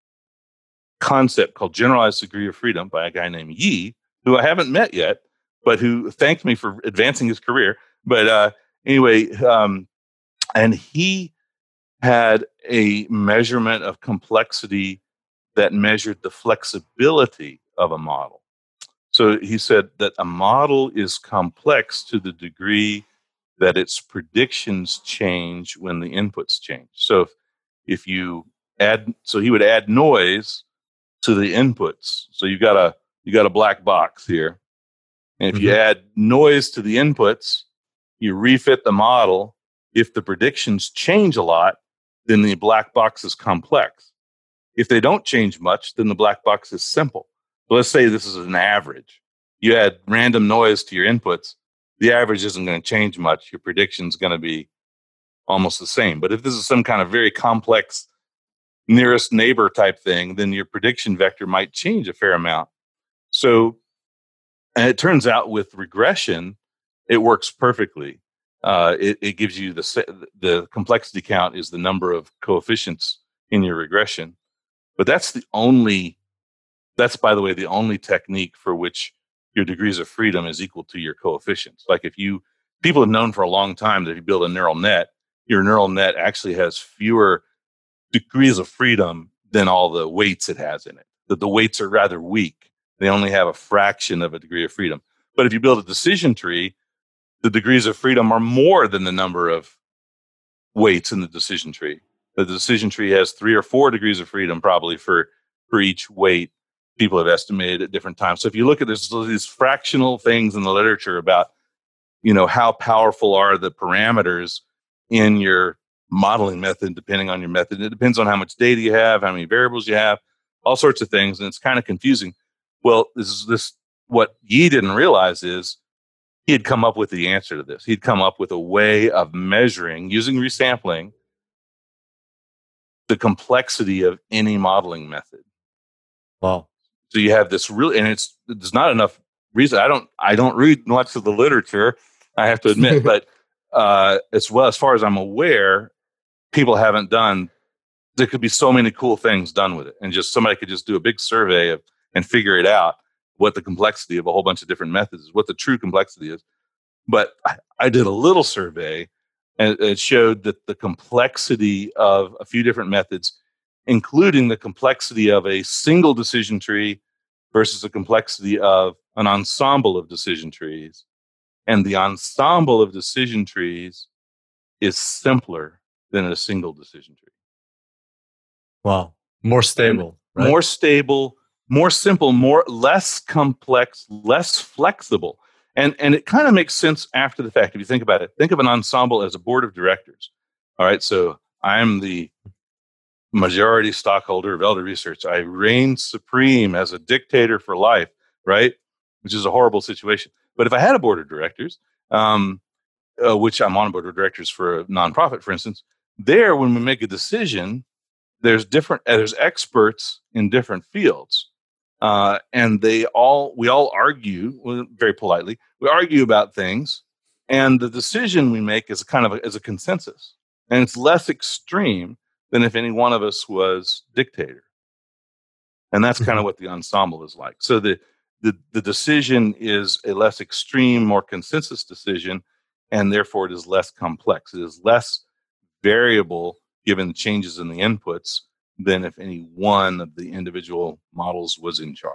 concept called generalized degree of freedom by a guy named Yi, who I haven't met yet, but who thanked me for advancing his career. But uh, anyway, um, and he had a measurement of complexity that measured the flexibility of a model. So he said that a model is complex to the degree that its predictions change when the inputs change. So if, if you add, so he would add noise to the inputs. So you've got a you got a black box here, and if mm-hmm. you add noise to the inputs, you refit the model. If the predictions change a lot, then the black box is complex. If they don't change much, then the black box is simple. So let's say this is an average. You add random noise to your inputs, the average isn't going to change much. Your prediction is going to be almost the same. But if this is some kind of very complex nearest neighbor type thing, then your prediction vector might change a fair amount. So, and it turns out with regression, it works perfectly. Uh, it, it gives you the the complexity count is the number of coefficients in your regression, but that's the only. That's by the way the only technique for which your degrees of freedom is equal to your coefficients. Like if you people have known for a long time that if you build a neural net, your neural net actually has fewer degrees of freedom than all the weights it has in it. That the weights are rather weak. They only have a fraction of a degree of freedom. But if you build a decision tree, the degrees of freedom are more than the number of weights in the decision tree. The decision tree has three or four degrees of freedom probably for for each weight. People have estimated at different times. So if you look at this, these fractional things in the literature about, you know, how powerful are the parameters in your modeling method depending on your method. It depends on how much data you have, how many variables you have, all sorts of things, and it's kind of confusing. Well, this is this what Yi didn't realize is he had come up with the answer to this. He'd come up with a way of measuring using resampling the complexity of any modeling method. Wow. So you have this really and it's there's not enough reason. I don't I don't read much of the literature, I have to admit, [laughs] but uh, as well as far as I'm aware, people haven't done there could be so many cool things done with it and just somebody could just do a big survey of and figure it out what the complexity of a whole bunch of different methods is what the true complexity is but i, I did a little survey and it showed that the complexity of a few different methods including the complexity of a single decision tree versus the complexity of an ensemble of decision trees and the ensemble of decision trees is simpler than a single decision tree. Wow. More stable. Right? More stable, more simple, more less complex, less flexible. And and it kind of makes sense after the fact if you think about it. Think of an ensemble as a board of directors. All right, so I'm the majority stockholder of Elder Research. I reign supreme as a dictator for life, right? Which is a horrible situation. But if I had a board of directors, um, uh, which I'm on a board of directors for a nonprofit, for instance, there when we make a decision there's different uh, there's experts in different fields uh, and they all we all argue very politely we argue about things and the decision we make is kind of a, is a consensus and it's less extreme than if any one of us was dictator. And that's kind of mm-hmm. what the ensemble is like. So the, the the decision is a less extreme more consensus decision and therefore it is less complex. It is less variable given the changes in the inputs than if any one of the individual models was in charge.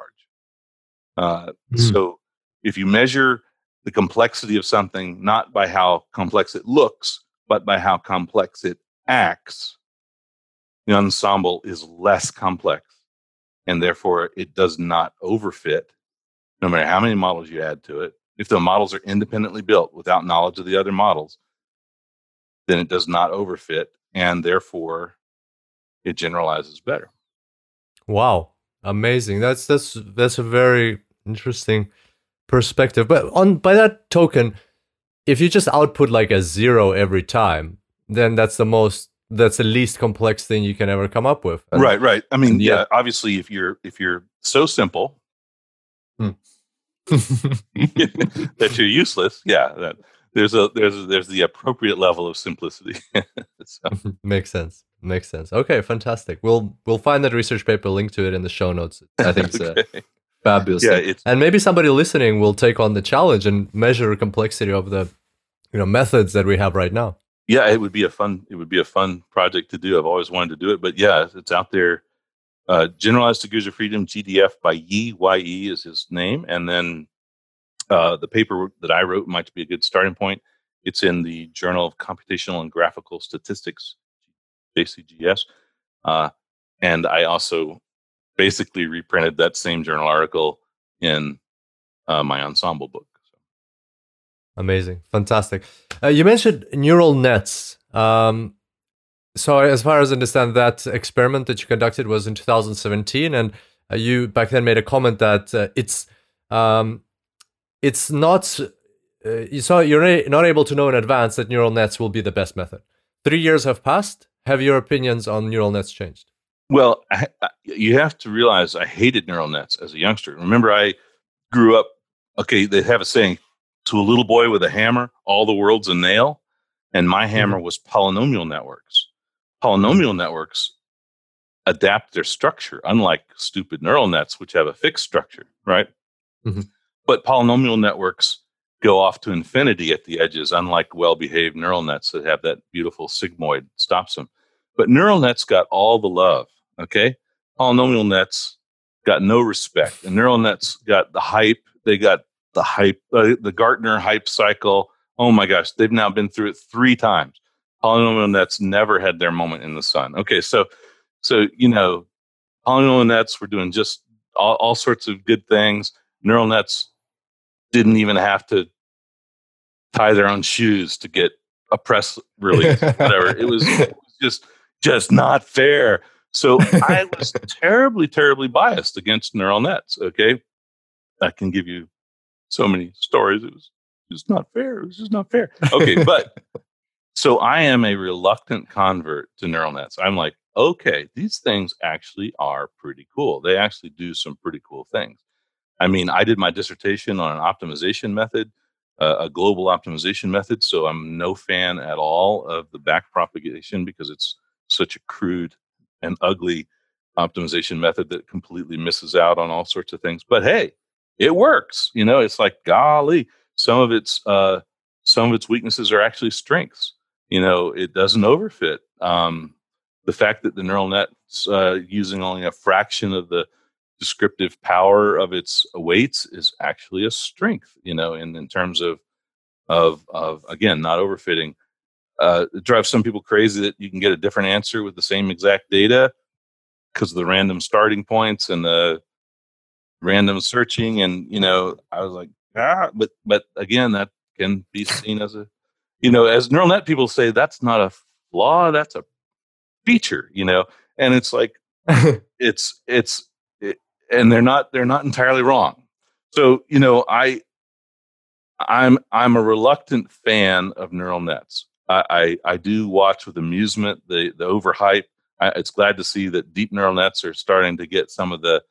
Uh, mm. So if you measure the complexity of something not by how complex it looks, but by how complex it acts, the ensemble is less complex and therefore it does not overfit no matter how many models you add to it. If the models are independently built without knowledge of the other models, then it does not overfit and therefore it generalizes better. Wow, amazing! That's that's that's a very interesting perspective. But on by that token, if you just output like a zero every time, then that's the most that's the least complex thing you can ever come up with. And, right, right. I mean, yeah, obviously if you're if you're so simple hmm. [laughs] that you're useless, yeah, that, there's a there's there's the appropriate level of simplicity. [laughs] so. [laughs] Makes sense. Makes sense. Okay, fantastic. We'll we'll find that research paper, link to it in the show notes. I think it's [laughs] okay. uh, fabulous. Yeah, it's, and maybe somebody listening will take on the challenge and measure the complexity of the you know methods that we have right now. Yeah, it would be a fun it would be a fun project to do. I've always wanted to do it, but yeah, it's out there. Uh, Generalized Degrees of Freedom GDF by Yi Ye is his name, and then uh, the paper that I wrote might be a good starting point. It's in the Journal of Computational and Graphical Statistics, JCGS, uh, and I also basically reprinted that same journal article in uh, my ensemble book. So. Amazing, fantastic. Uh, you mentioned neural nets. Um, so, as far as I understand, that experiment that you conducted was in 2017, and uh, you back then made a comment that uh, it's um, it's not uh, you saw you're not able to know in advance that neural nets will be the best method. Three years have passed. Have your opinions on neural nets changed? Well, I, I, you have to realize I hated neural nets as a youngster. Remember, I grew up. Okay, they have a saying: "To a little boy with a hammer, all the world's a nail." And my mm-hmm. hammer was polynomial networks. Polynomial networks adapt their structure, unlike stupid neural nets, which have a fixed structure, right? Mm-hmm. But polynomial networks go off to infinity at the edges, unlike well behaved neural nets that have that beautiful sigmoid stops them. But neural nets got all the love. Okay. Polynomial nets got no respect. And neural nets got the hype. They got the hype, uh, the Gartner hype cycle. Oh my gosh, they've now been through it three times. Polynomial nets never had their moment in the sun. Okay, so so you know, polynomial nets were doing just all, all sorts of good things. Neural nets didn't even have to tie their own shoes to get a press release, [laughs] whatever. it was, it was just just not fair. So I was terribly, terribly biased against neural nets. Okay. I can give you so many stories. It was just not fair. It was just not fair. Okay. [laughs] But so I am a reluctant convert to neural nets. I'm like, okay, these things actually are pretty cool. They actually do some pretty cool things. I mean, I did my dissertation on an optimization method, uh, a global optimization method. So I'm no fan at all of the backpropagation because it's such a crude and ugly optimization method that completely misses out on all sorts of things. But hey, it works. You know, it's like golly, some of its uh, some of its weaknesses are actually strengths. You know, it doesn't overfit. Um, the fact that the neural net's uh, using only a fraction of the descriptive power of its weights is actually a strength. You know, in in terms of of of again not overfitting uh, it drives some people crazy that you can get a different answer with the same exact data because of the random starting points and the random searching. And you know, I was like, ah, but but again, that can be seen as a, you know, as neural net people say, that's not a flaw, that's a feature. You know, and it's like [laughs] it's it's it, and they're not they're not entirely wrong. So you know, I I'm I'm a reluctant fan of neural nets. I, I, I do watch with amusement the the overhype. I, it's glad to see that deep neural nets are starting to get some of the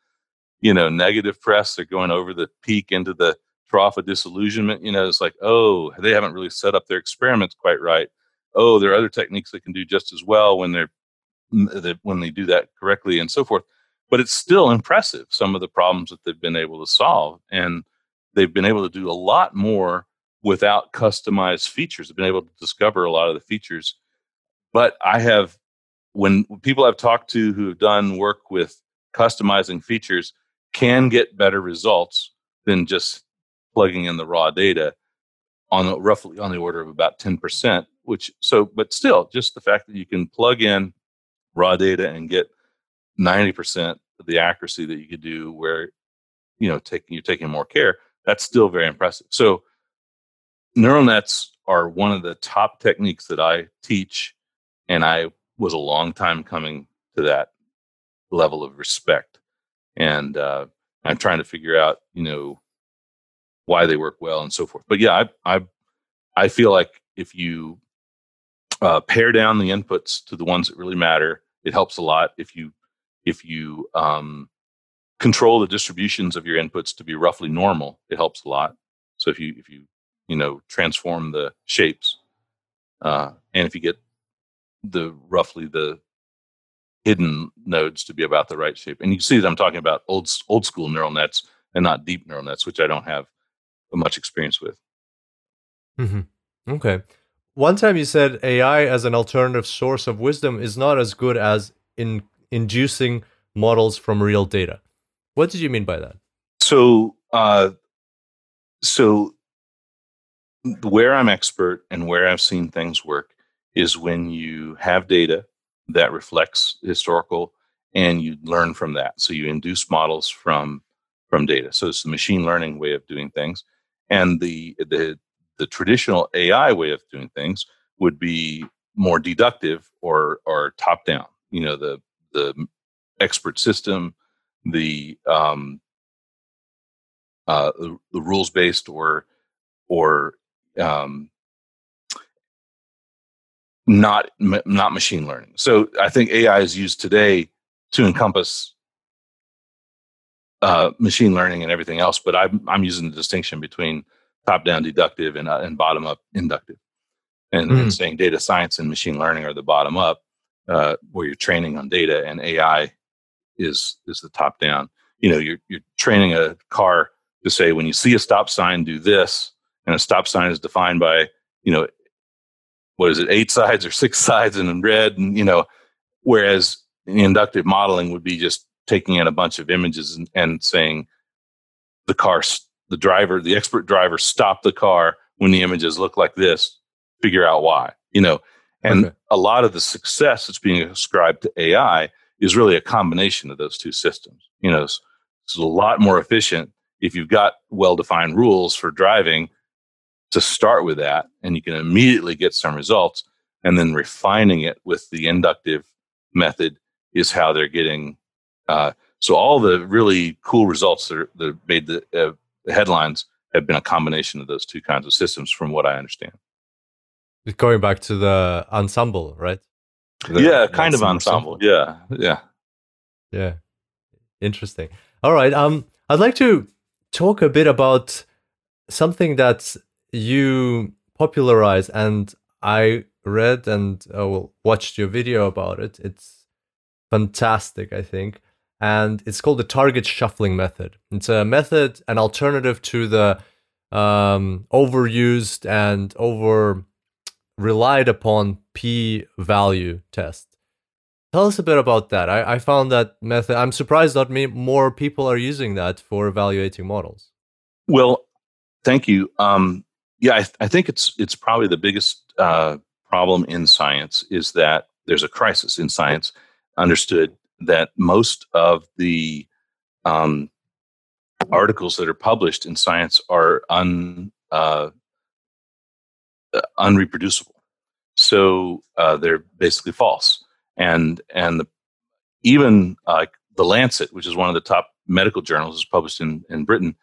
you know negative press. They're going over the peak into the trough of disillusionment. You know, it's like oh they haven't really set up their experiments quite right. Oh, there are other techniques that can do just as well when they're when they do that correctly and so forth. But it's still impressive some of the problems that they've been able to solve, and they've been able to do a lot more without customized features. I've been able to discover a lot of the features. But I have, when people I've talked to who have done work with customizing features, can get better results than just plugging in the raw data on the, roughly on the order of about 10%, which so, but still, just the fact that you can plug in raw data and get 90% of the accuracy that you could do where, you know, taking, you're taking more care, that's still very impressive. So neural nets are one of the top techniques that I teach, and I was a long time coming to that level of respect. And uh, I'm trying to figure out, you know, why they work well and so forth. But yeah, I I I feel like if you uh, pare down the inputs to the ones that really matter, it helps a lot. If you if you um, control the distributions of your inputs to be roughly normal, it helps a lot. So if you if you you know transform the shapes, uh, and if you get the roughly the hidden nodes to be about the right shape, and you see that I'm talking about old old school neural nets and not deep neural nets, which I don't have much experience with. Mm-hmm. Okay. One time you said AI as an alternative source of wisdom is not as good as in inducing models from real data. What did you mean by that? So, uh, so where I'm expert and where I've seen things work is when you have data that reflects historical and you learn from that. So you induce models from from data. So it's the machine learning way of doing things. And the the the traditional AI way of doing things would be more deductive or or top down. You know, the the expert system, the um, uh, the, the rules based or or um, not not machine learning. So I think AI is used today to encompass uh, machine learning and everything else. But I'm I'm using the distinction between top down deductive and uh, and bottom up inductive, and, mm. and, saying data science and machine learning are the bottom up, uh, where you're training on data, and AI is is the top down. You know, you're you're training a car to say when you see a stop sign, do this, and a stop sign is defined by you know what is it eight [laughs] sides or six sides and in red and you know whereas inductive modeling would be just taking in a bunch of images and, and saying the car the driver the expert driver stop the car when the images look like this figure out why you know and okay. a lot of the success that's being ascribed to ai is really a combination of those two systems you know it's, it's a lot more efficient if you've got well defined rules for driving to start with that and you can immediately get some results and then refining it with the inductive method is how they're getting uh, so all the really cool results that, are, that made the, uh, the, headlines have been a combination of those two kinds of systems from what i understand going back to the ensemble right the, yeah kind of ensemble yeah yeah yeah interesting all right um i'd like to talk a bit about something that you popularize and I read and uh, watched your video about it. It's fantastic, I think. And it's called the target shuffling method. It's a method, an alternative to the um, overused and over relied upon p value test. Tell us a bit about that. I, I found that method. I'm surprised not me, more people are using that for evaluating models. Well, thank you. Um, yeah, I, th- I, think it's it's probably the biggest uh, problem in science is that there's a crisis in science. Understood that most of the um, articles that are published in science are un uh unreproducible, so uh, they're basically false. And and the, even uh, the Lancet, which is one of the top medical journals, is published in in Britain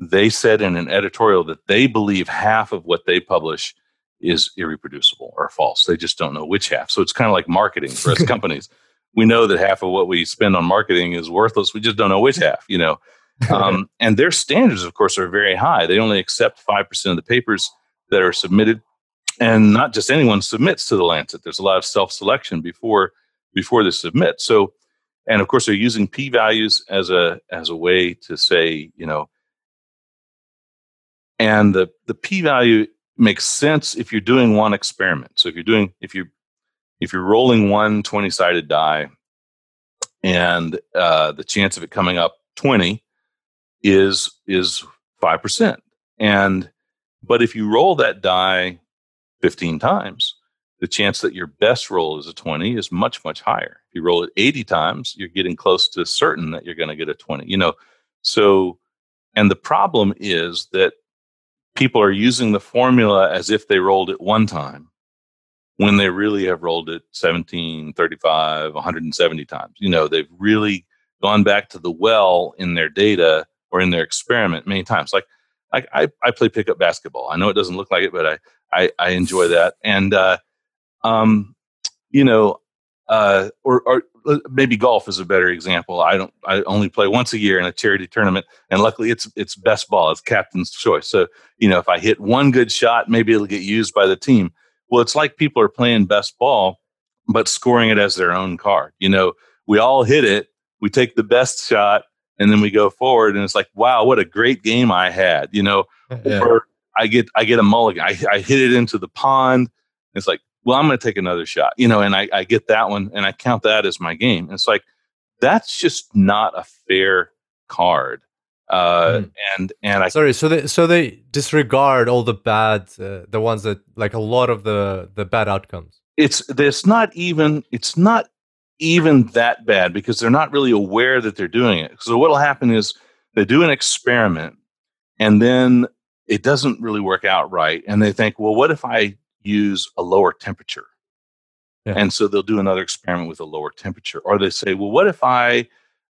they said in an editorial that they believe half of what they publish is irreproducible or false. They just don't know which half. So it's kind of like marketing for us [laughs] companies. We know that half of what we spend on marketing is worthless. We just don't know which half, you know. [laughs] Um, and their standards, of course, are very high. They only accept 5% of the papers that are submitted. And not just anyone submits to the Lancet. There's a lot of self-selection before before they submit. So, and of course, they're using p-values as a as a way to say, you know, and the the p value makes sense if you're doing one experiment so if you're doing if you if you're rolling one 20 sided die and uh, the chance of it coming up 20 is is 5% and but if you roll that die 15 times the chance that your best roll is a 20 is much much higher if you roll it 80 times you're getting close to certain that you're going to get a 20 you know so and the problem is that people are using the formula as if they rolled it one time when they really have rolled it 17, 35, 170 times. You know, they've really gone back to the well in their data or in their experiment many times. Like, like I, I play pickup basketball. I know it doesn't look like it, but I, I, I enjoy that. And, uh, um, you know, uh, or, or uh, maybe golf is a better example. I don't. I only play once a year in a charity tournament, and luckily it's it's best ball. It's captain's choice. So you know, if I hit one good shot, maybe it'll get used by the team. Well, it's like people are playing best ball, but scoring it as their own card. You know, we all hit it. We take the best shot, and then we go forward, and it's like, wow, what a great game I had. You know, yeah. or I get I get a mulligan. I, I hit it into the pond. It's like, well, I'm going to take another shot, you know, and I, I get that one and I count that as my game. And it's like, that's just not a fair card. Uh, mm. and and I sorry, so they so they disregard all the bad, uh, the ones that like a lot of the the bad outcomes. It's it's not even it's not even that bad because they're not really aware that they're doing it. So what'll happen is they do an experiment, and then it doesn't really work out right, and they think, well, what if I use a lower temperature. Yeah. And so they'll do another experiment with a lower temperature. Or they say, well, what if I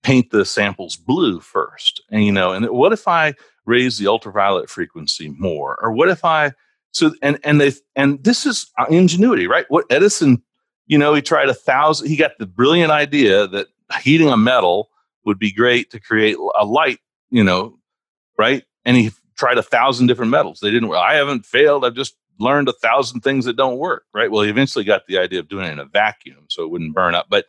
paint the samples blue first? And, you know, and what if I raise the ultraviolet frequency more? Or what if I, so, and, and they, and this is uh, ingenuity, right? What Edison, you know, he tried a thousand, he got the brilliant idea that heating a metal would be great to create a light, you know, right? And he tried a thousand different metals. They didn't. I haven't failed. I've just learned a thousand things that don't work, right? Well, he eventually got the idea of doing it in a vacuum so it wouldn't burn up. But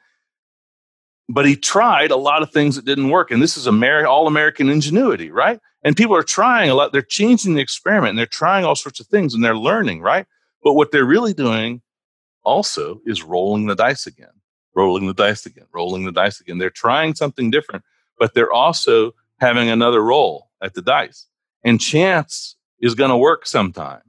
but he tried a lot of things that didn't work. And this is Ameri- all American ingenuity, right? And people are trying a lot. They're changing the experiment and they're trying all sorts of things and they're learning, right? But what they're really doing also is rolling the dice again, rolling the dice again, rolling the dice again. They're trying something different, but they're also having another roll at the dice. And chance is going to work sometimes.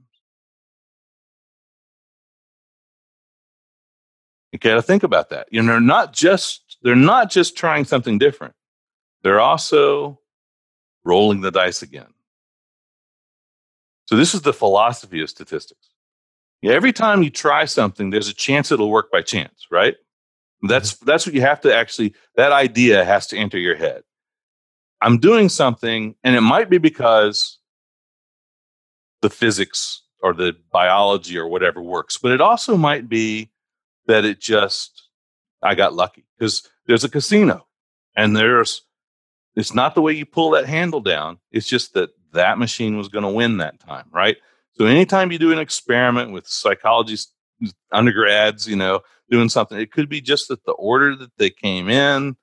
You got to think about that. You know, they're not just they're not just trying something different. They're also rolling the dice again. So this is the philosophy of statistics. Every time you try something, there's a chance it'll work by chance, right? That's mm-hmm. that's what you have to actually that idea has to enter your head. I'm doing something and it might be because the physics or the biology or whatever works, but it also might be that it just I got lucky because there's a casino and there's it's not the way you pull that handle down. It's just that that machine was going to win that time, right? So anytime you do an experiment with psychology undergrads, you know, doing something, it could be just that the order that they came in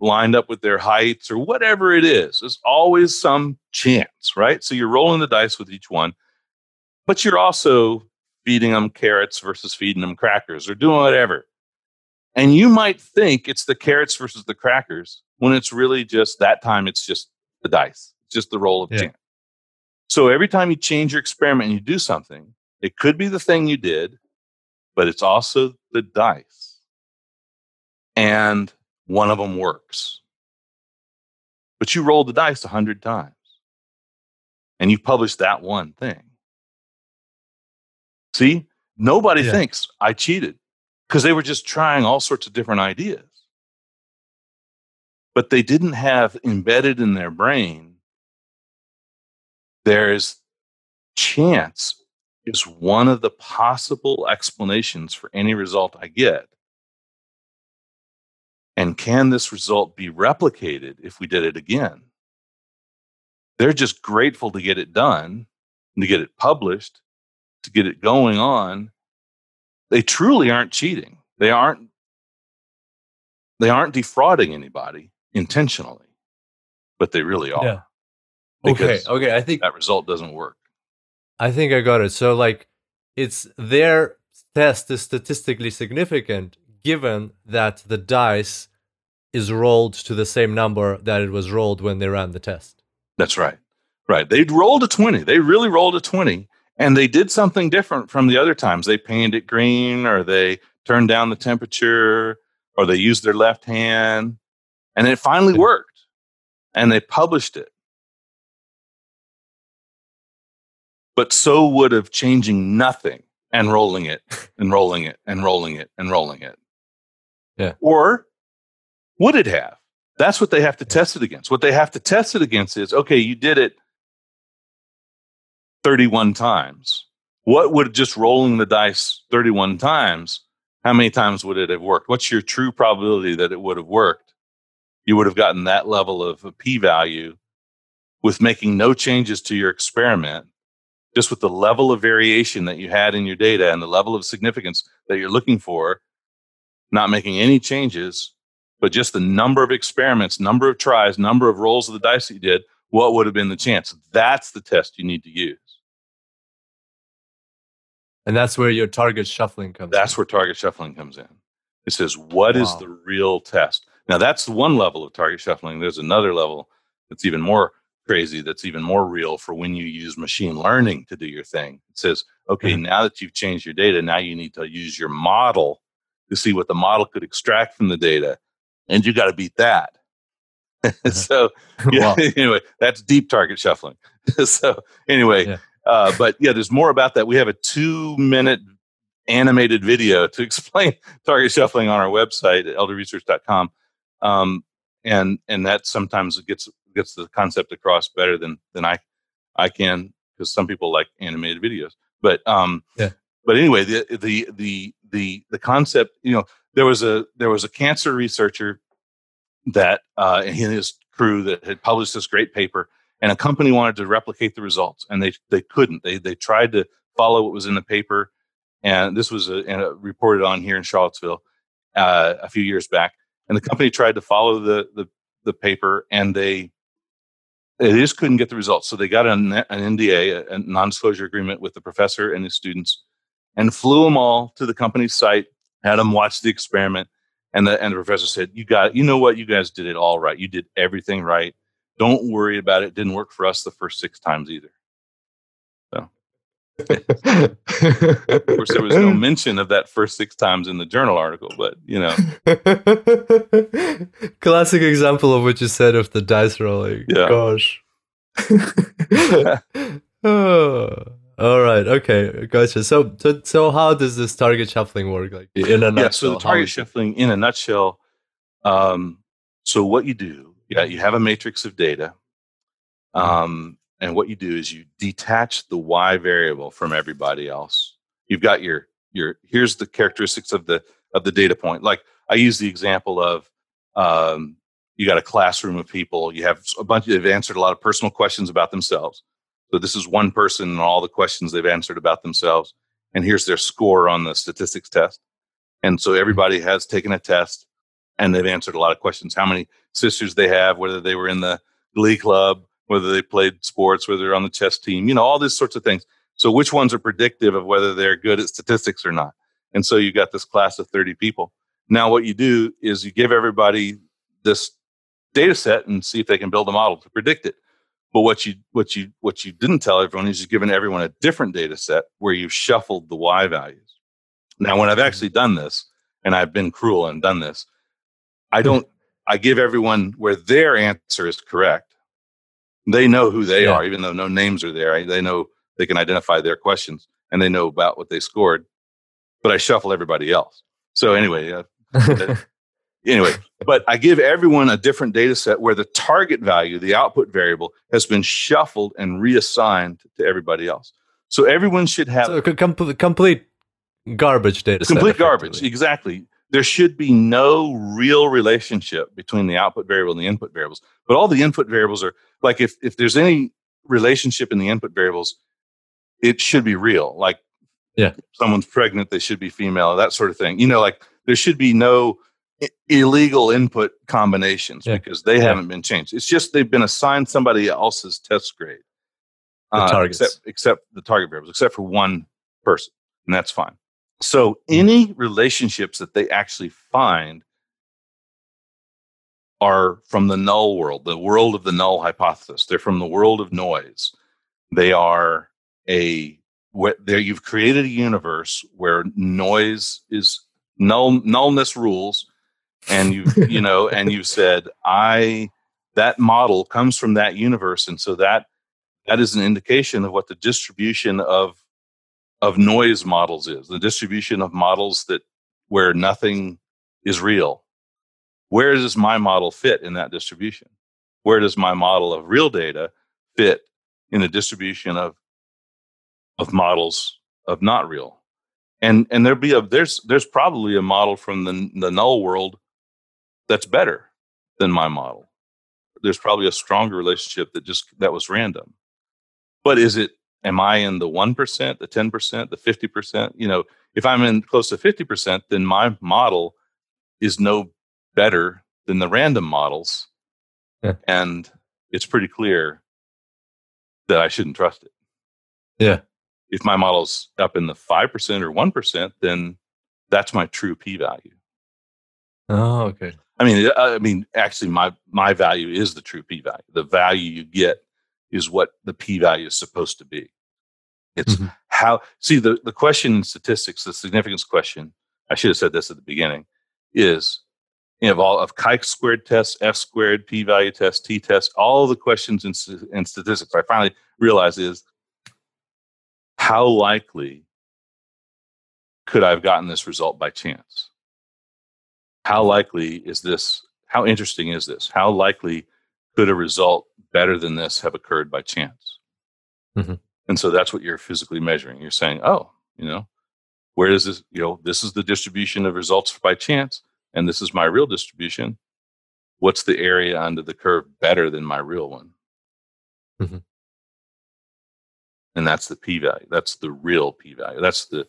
lined up with their heights or whatever it is. There's always some chance, right? So you're rolling the dice with each one, but you're also feeding them carrots versus feeding them crackers or doing whatever. And you might think it's the carrots versus the crackers when it's really just that time, it's just the dice, just the roll of yeah. chance. So every time you change your experiment and you do something, it could be the thing you did, but it's also the dice. And one of them works. But you rolled the dice a hundred times and you published that one thing. See, nobody yeah. thinks I cheated because they were just trying all sorts of different ideas. But they didn't have embedded in their brain, there's chance is one of the possible explanations for any result I get. And can this result be replicated if we did it again? They're just grateful to get it done to get it published to get it going on, they truly aren't cheating. They aren't they aren't defrauding anybody intentionally, but they really are. Okay. Okay. I think that result doesn't work. I think I got it. So like it's their test is statistically significant given that the dice is rolled to the same number that it was rolled when they ran the test. That's right. Right. They rolled a 20. They really rolled a 20 and they did something different from the other times. They painted it green or they turned down the temperature or they used their left hand. And it finally worked. And they published it. But so would have changing nothing and rolling it [laughs] and rolling it and rolling it and rolling it. Yeah. Or would it have? That's what they have to test it against. What they have to test it against is okay, you did it 31 times. What would just rolling the dice 31 times, how many times would it have worked? What's your true probability that it would have worked? You would have gotten that level of a p value with making no changes to your experiment, just with the level of variation that you had in your data and the level of significance that you're looking for, not making any changes, but just the number of experiments, number of tries, number of rolls of the dice that you did, what would have been the chance? That's the test you need to use. And that's where your target shuffling comes That's in. where target shuffling comes in. It says, what is Wow. the real test? Now, that's one level of target shuffling. There's another level that's even more crazy, that's even more real for when you use machine learning to do your thing. It says, okay, Mhm. now that you've changed your data, now you need to use your model to see what the model could extract from the data. And you got to beat that. [laughs] so, [laughs] yeah, Wow. [laughs] anyway, that's deep target shuffling. so, anyway, Yeah. uh, but yeah, there's more about that. We have a two minute animated video to explain target shuffling on our website at elderresearch.com. Um, and and that sometimes it gets gets the concept across better than than I I can because some people like animated videos. But um, Yeah. But anyway, the the the the the concept, you know, there was a there was a cancer researcher that uh, he and his crew that had published this great paper, and a company wanted to replicate the results, and they they couldn't. They they tried to follow what was in the paper, and this was a, uh, reported on here in Charlottesville uh, a few years back. And the company tried to follow the the, the paper, and they they just couldn't get the results. So they got an, an NDA, a, a non-disclosure agreement with the professor and his students, and flew them all to the company's site, had them watch the experiment, and the and the professor said, "You got, you know what? You guys did it all right. You did everything right. Don't worry about it. Didn't work for us the first six times either." Of course, there was no [laughs] mention of that first six times in the journal article, but you know, [laughs] Classic example of what you said of the dice rolling. Yeah. Gosh. [laughs] oh, all right. Okay. Gotcha. So, so, so how does this target shuffling work? Like in a nutshell? yeah. So the target shuffling, in a nutshell, um, so what you do, yeah, you have a matrix of data, um, and what you do is you detach the y variable from everybody else. You've got your your here's the characteristics of the of the data point. Like I use the example of um, you got a classroom of people. You have a bunch. They've answered a lot of personal questions about themselves. So this is one person and all the questions they've answered about themselves. And here's their score on the statistics test. And so everybody has taken a test and they've answered a lot of questions. How many sisters they have, whether they were in the glee club, whether they played sports, whether they're on the chess team, you know, all these sorts of things. So which ones are predictive of whether they're good at statistics or not? And so you've got this class of 30 people. Now what you do is you give everybody this data set and see if they can build a model to predict it. But what you what you what you didn't tell everyone is you've given everyone a different data set where you've shuffled the y values. Now, when I've actually done this, and I've been cruel and done this, I don't. I give everyone where their answer is correct. They know who they Yeah. are, even though no names are there. They know they can identify their questions and they know about what they scored. But I shuffle everybody else. So anyway, uh, [laughs] anyway, but I give everyone a different data set where the target value, the output variable, has been shuffled and reassigned to everybody else. So everyone should have so, co- complete, complete garbage data. set, complete garbage. Exactly. There should be no real relationship between the output variable and the input variables. But all the input variables are like if if there's any relationship in the input variables, it should be real. Like Yeah. someone's pregnant, they should be female, that sort of thing. You know, like there should be no illegal input combinations Yeah. because they Yeah. haven't been changed. It's just they've been assigned somebody else's test grade. The Uh, targets. except except the target variables, except for one person, and that's fine. So hmm. any relationships that they actually find are from the null world, the world of the null hypothesis. They're from the world of noise. They are a where there you've created a universe where noise is null nullness rules, and you you [laughs] know, and you've said I that model comes from that universe, and so that that is an indication of what the distribution of of noise models is the distribution of models that where nothing is real. Where does my model fit in that distribution? Where does my model of real data fit in the distribution of of models of not real? And and there'll be a there's there's probably a model from the the null world that's better than my model. There's probably a stronger relationship that just that was random. But is it am i in the 1% the 10% the 50% you know if i'm in close to 50% then my model is no better than the random models Yeah. and it's pretty clear that i shouldn't trust it Yeah. if my model's up in the 5% or 1% then that's my true p value Oh, okay. I mean, uh, I mean, actually, my my value is the true p value. The value you get is what the p value is supposed to be. It's Mhm. how. See, the the question in statistics, the significance question. I should have said this at the beginning. Is you know, of all of chi squared tests, f squared, p value tests, t tests, all the questions in, in statistics. I finally realized is how likely could I have gotten this result by chance? how likely is this how interesting is this how likely could a result better than this have occurred by chance Mhm. And so that's what you're physically measuring you're saying oh you know where is this you know this is the distribution of results by chance and this is my real distribution what's the area under the curve better than my real one Mhm. and that's the p value that's the real p value that's the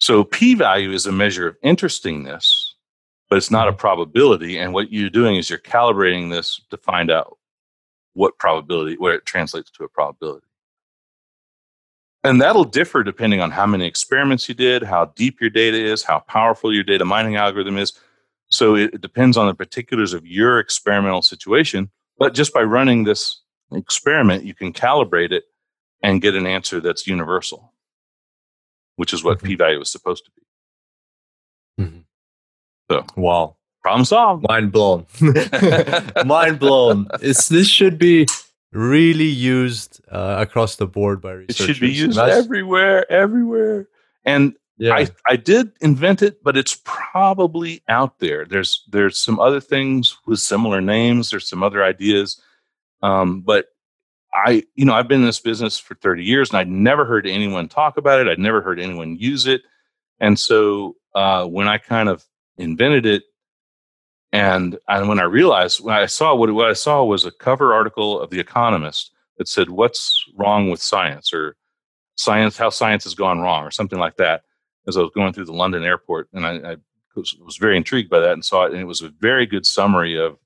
so p value is a measure of interestingness but it's not a probability. And what you're doing is you're calibrating this to find out what probability, where it translates to a probability. And that'll differ depending on how many experiments you did, how deep your data is, how powerful your data mining algorithm is. So it, depends on the particulars of your experimental situation. But just by running this experiment, you can calibrate it and get an answer that's universal, which is what Mhm. p value is supposed to be. So, Wow. Problem solved. Mind blown. [laughs] Mind blown. It's this should be really used uh, across the board by researchers. It should be used everywhere, everywhere. And Yeah. I, I did invent it, but it's probably out there. There's there's some other things with similar names. There's some other ideas, um, but I you know I've been in this business for 30 years, and I'd never heard anyone talk about it. I'd never heard anyone use it, and so uh, when I kind of invented it, and and when I realized when I saw what what I saw was a cover article of The Economist that said "What's wrong with science?" or "Science how science has gone wrong" or something like that as I was going through the London airport, and I, I was, was very intrigued by that and saw it, and it was a very good summary of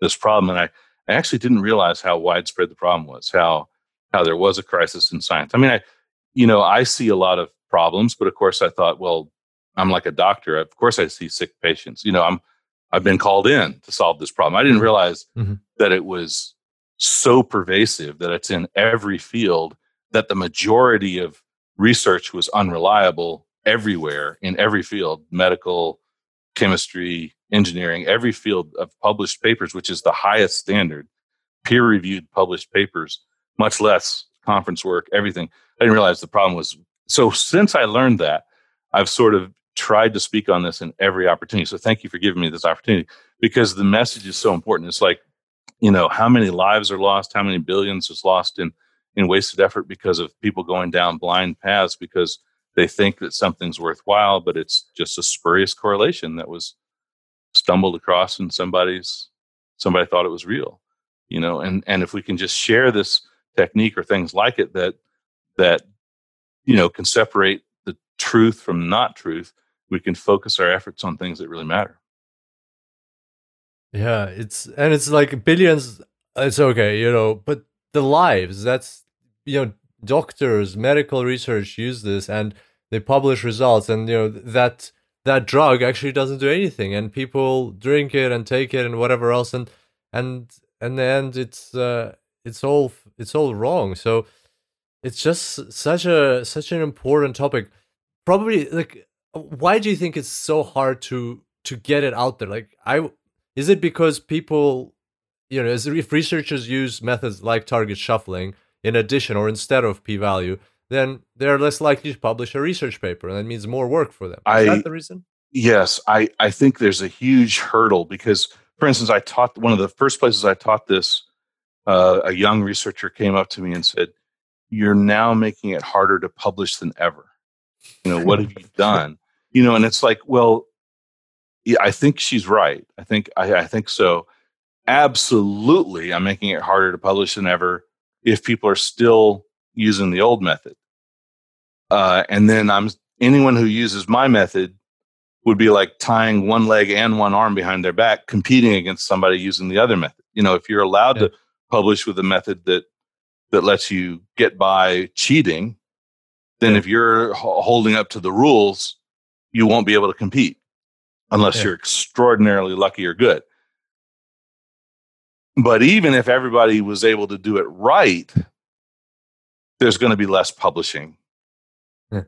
this problem. And I, I actually didn't realize how widespread the problem was, how how there was a crisis in science. I mean, I, you know, I see a lot of problems, but of course, I thought, well, I'm like a doctor. Of course, I see sick patients. You know, I'm I've been called in to solve this problem. I didn't realize Mhm. that it was so pervasive that it's in every field that the majority of research was unreliable everywhere in every field medical chemistry engineering every field of published papers which is the highest standard peer reviewed published papers much less conference work everything i didn't realize the problem was so since i learned that i've sort of tried to speak on this in every opportunity. So thank you for giving me this opportunity because the message is so important. It's like you know how many lives are lost? How many billions is lost in in wasted effort because of people going down blind paths because they think that something's worthwhile, but it's just a spurious correlation that was stumbled across and somebody's somebody thought it was real. You know, and and if we can just share this technique or things like it that that you know can separate the truth from not truth, we can focus our efforts on things that really matter. Yeah, it's and it's like billions. It's okay, you know, but the lives. That's you know, doctors, medical research use this, and they publish results, and you know that that drug actually doesn't do anything, and people drink it and take it and whatever else, and and in the end, it's uh, it's all it's all wrong. So it's just such a such an important topic. Probably like, why do you think it's so hard to to get it out there? Like I is it because people you know as if researchers use methods like target shuffling in addition or instead of p-value then they're less likely to publish a research paper, and that means more work for them. Is I- that the reason? Yes, I, I think there's a huge hurdle because, for instance, I taught one of the first places I taught this. Uh, a young researcher came up to me and said, "You're now making it harder to publish than ever. You know what have you [laughs] done? You know." And it's like, well, yeah, I think she's right. I think I, I think so. Absolutely, I'm making it harder to publish than ever if people are still using the old method. Uh, and then I'm anyone who uses my method would be like tying one leg and one arm behind their back, competing against somebody using the other method. You know, if you're allowed Yeah. to publish with a method that that lets you get by cheating, then Yeah. if you're ho- holding up to the rules, you won't be able to compete unless Yeah. you're extraordinarily lucky or good. But even if everybody was able to do it right, there's going to be less publishing Yeah.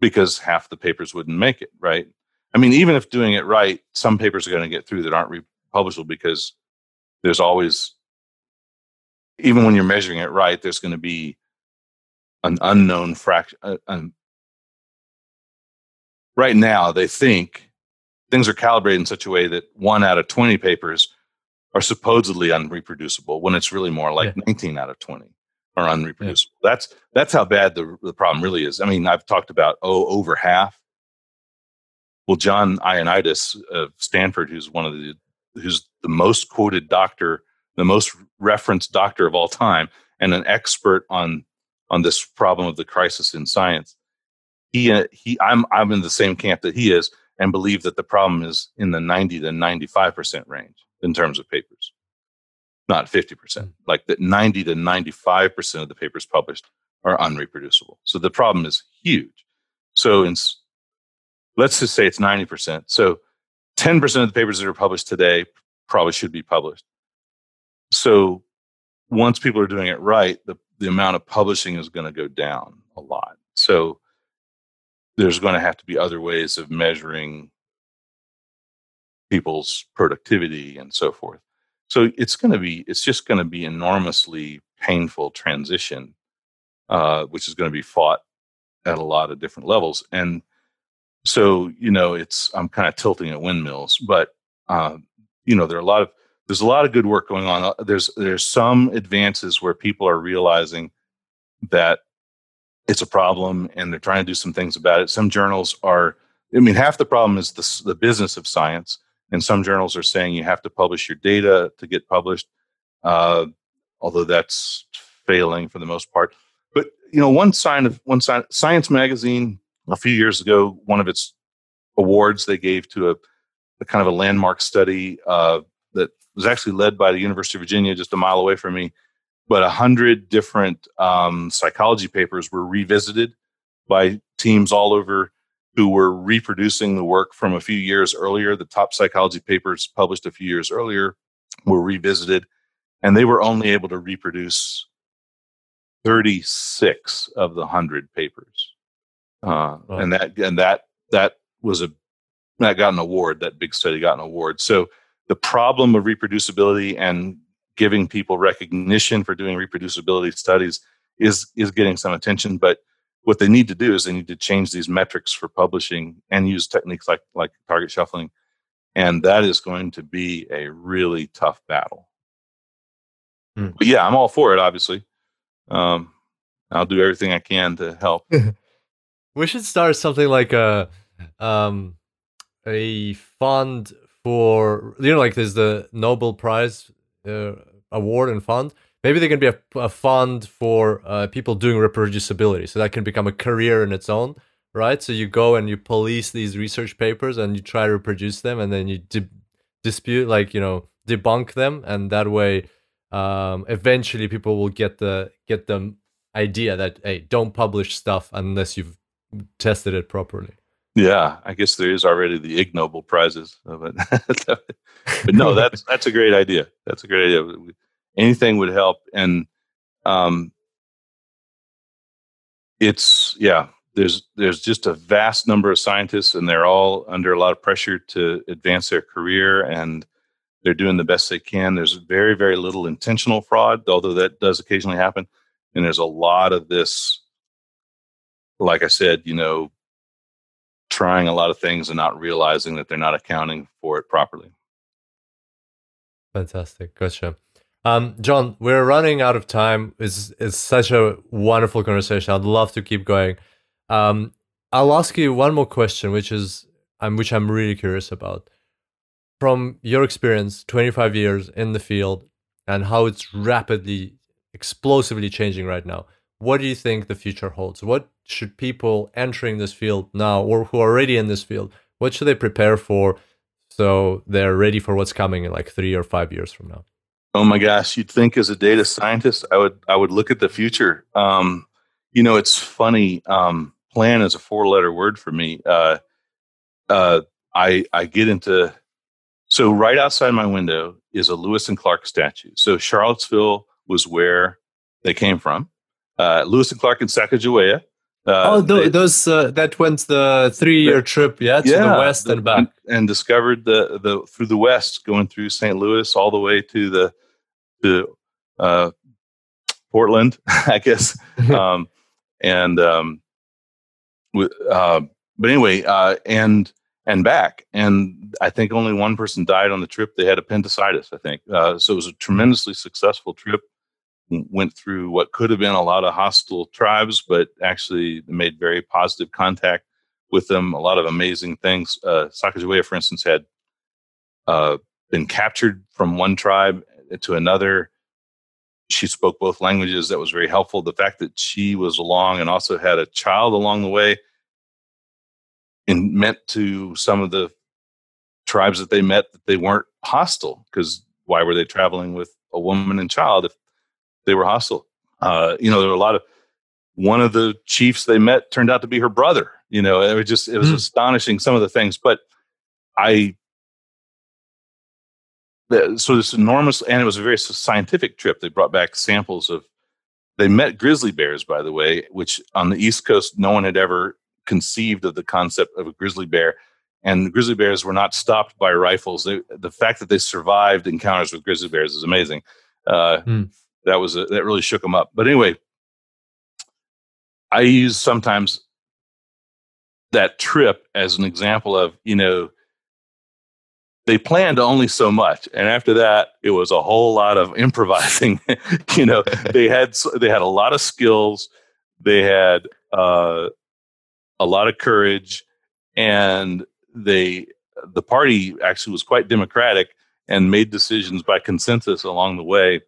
because half the papers wouldn't make it, right? I mean, even if doing it right, some papers are going to get through that aren't republishable because there's always, even when you're measuring it right, there's going to be an unknown fraction. Uh, right now, they think things are calibrated in such a way that one out of 20 papers are supposedly unreproducible when it's really more like 19 out of 20 are unreproducible. That's that's how bad the the problem really is. I mean, I've talked about oh over half. Well, John Ioannidis of Stanford, who's one of the who's the most quoted doctor, the most referenced doctor of all time, and an expert on on this problem of the crisis in science. He uh, he I'm I'm in the same camp that he is and believe that the problem is in the 90 to 95% range in terms of papers. Not 50%. Like that 90 to 95% of the papers published are unreproducible. So the problem is huge. So in, let's just say it's 90%. So 10% of the papers that are published today probably should be published. So once people are doing it right, the, the amount of publishing is going to go down a lot. So there's going to have to be other ways of measuring people's productivity and so forth. So it's going to be, it's just going to be enormously painful transition, uh, which is going to be fought at a lot of different levels. And so, you know, it's, I'm kind of tilting at windmills, but, um, you know, there are a lot of, there's a lot of good work going on. Uh, There's, there's some advances where people are realizing that it's a problem and they're trying to do some things about it. Some journals are, I mean, half the problem is the, the business of science, and some journals are saying you have to publish your data to get published, uh, although that's failing for the most part. But you know, one sign of one sign, Science Magazine a few years ago, one of its awards they gave to a, a kind of a landmark study uh, that was actually led by the University of Virginia, just a mile away from me but a hundred different um, psychology papers were revisited by teams all over who were reproducing the work from a few years earlier. The top psychology papers published a few years earlier were revisited, and they were only able to reproduce 36 of the 100 papers. Uh, Wow. And that and that that was a that got an award. That big study got an award. So the problem of reproducibility and giving people recognition for doing reproducibility studies is is getting some attention. But what they need to do is they need to change these metrics for publishing and use techniques like like target shuffling, and that is going to be a really tough battle. Hmm. But yeah, I'm all for it. Obviously, um, I'll do everything I can to help. [laughs] We should start something like a um a fund for you know like there's the Nobel Prize uh, award and fund. Maybe there can be a, a fund for uh, people doing reproducibility, so that can become a career in its own, right? So you go and you police these research papers and you try to reproduce them, and then you di- dispute, like you know, debunk them, and that way, um, eventually people will get the get the idea that hey, don't publish stuff unless you've tested it properly. Yeah, I guess there is already the Ig Nobel prizes, it, [laughs] but no, [laughs] that's that's a great idea. That's a great idea. Anything would help, and um, it's yeah. There's there's just a vast number of scientists, and they're all under a lot of pressure to advance their career, and they're doing the best they can. There's very very little intentional fraud, although that does occasionally happen, and there's a lot of this like I said, you know, trying a lot of things and not realizing that they're not accounting for it properly. Fantastic. Gotcha. Um, John, we're running out of time. It's, it's such a wonderful conversation. I'd love to keep going. Um, I'll ask you one more question, which is um, which I'm really curious about. From your experience, 25 years in the field, and how it's rapidly, explosively changing right now, what do you think the future holds? What should people entering this field now, or who are already in this field, what should they prepare for so they're ready for what's coming in like three or five years from now? Oh my gosh, you'd think as a data scientist, I would I would look at the future. Um, you know, it's funny. Um, plan is a four letter word for me. Uh, uh, I I get into so right outside my window is a Lewis and Clark statue. So Charlottesville was where they came from. Uh, Lewis and Clark in Sacagawea. Uh, oh, th- they, those uh, that went the three-year trip, yeah, to yeah, the west the, and back, and, and, discovered the the through the west, going through St. Louis all the way to the to uh, Portland, [laughs] I guess, [laughs] um, and um, with, uh, but anyway, uh, and and back, and I think only one person died on the trip. They had appendicitis, I think, uh, so it was a tremendously successful trip. Went through what could have been a lot of hostile tribes, but actually made very positive contact with them. A lot of amazing things. Uh, Sacagawea, for instance, had uh, been captured from one tribe to another. She spoke both languages. That was very helpful. The fact that she was along and also had a child along the way and meant to some of the tribes that they met that they weren't hostile because why were they traveling with a woman and child if they were hostile? Uh, you know, there were a lot of one of the chiefs they met turned out to be her brother. You know, it was just it was mm. astonishing some of the things, but I so this enormous, and it was a very scientific trip. They brought back samples of. They met grizzly bears, by the way, which on the East Coast no one had ever conceived of the concept of a grizzly bear. And grizzly bears were not stopped by rifles. They, the fact that they survived encounters with grizzly bears is amazing. Uh, mm. That was a, that really shook them up. But anyway, I use sometimes that trip as an example of you know they planned only so much and after that it was a whole lot of improvising [laughs] you know [laughs] they had they had a lot of skills they had uh, a lot of courage and they the party actually was quite democratic and made decisions by consensus along the way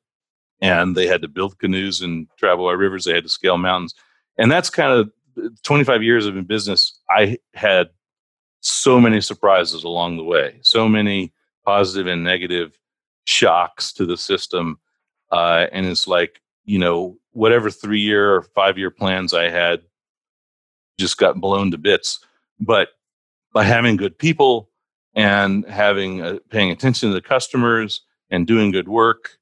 and they had to build canoes and travel by rivers they had to scale mountains and that's kind of 25 years of in business i had so many surprises along the way, so many positive and negative shocks to the system. Uh, and it's like, you know, whatever three year or five year plans I had just got blown to bits. But by having good people and having uh, paying attention to the customers and doing good work,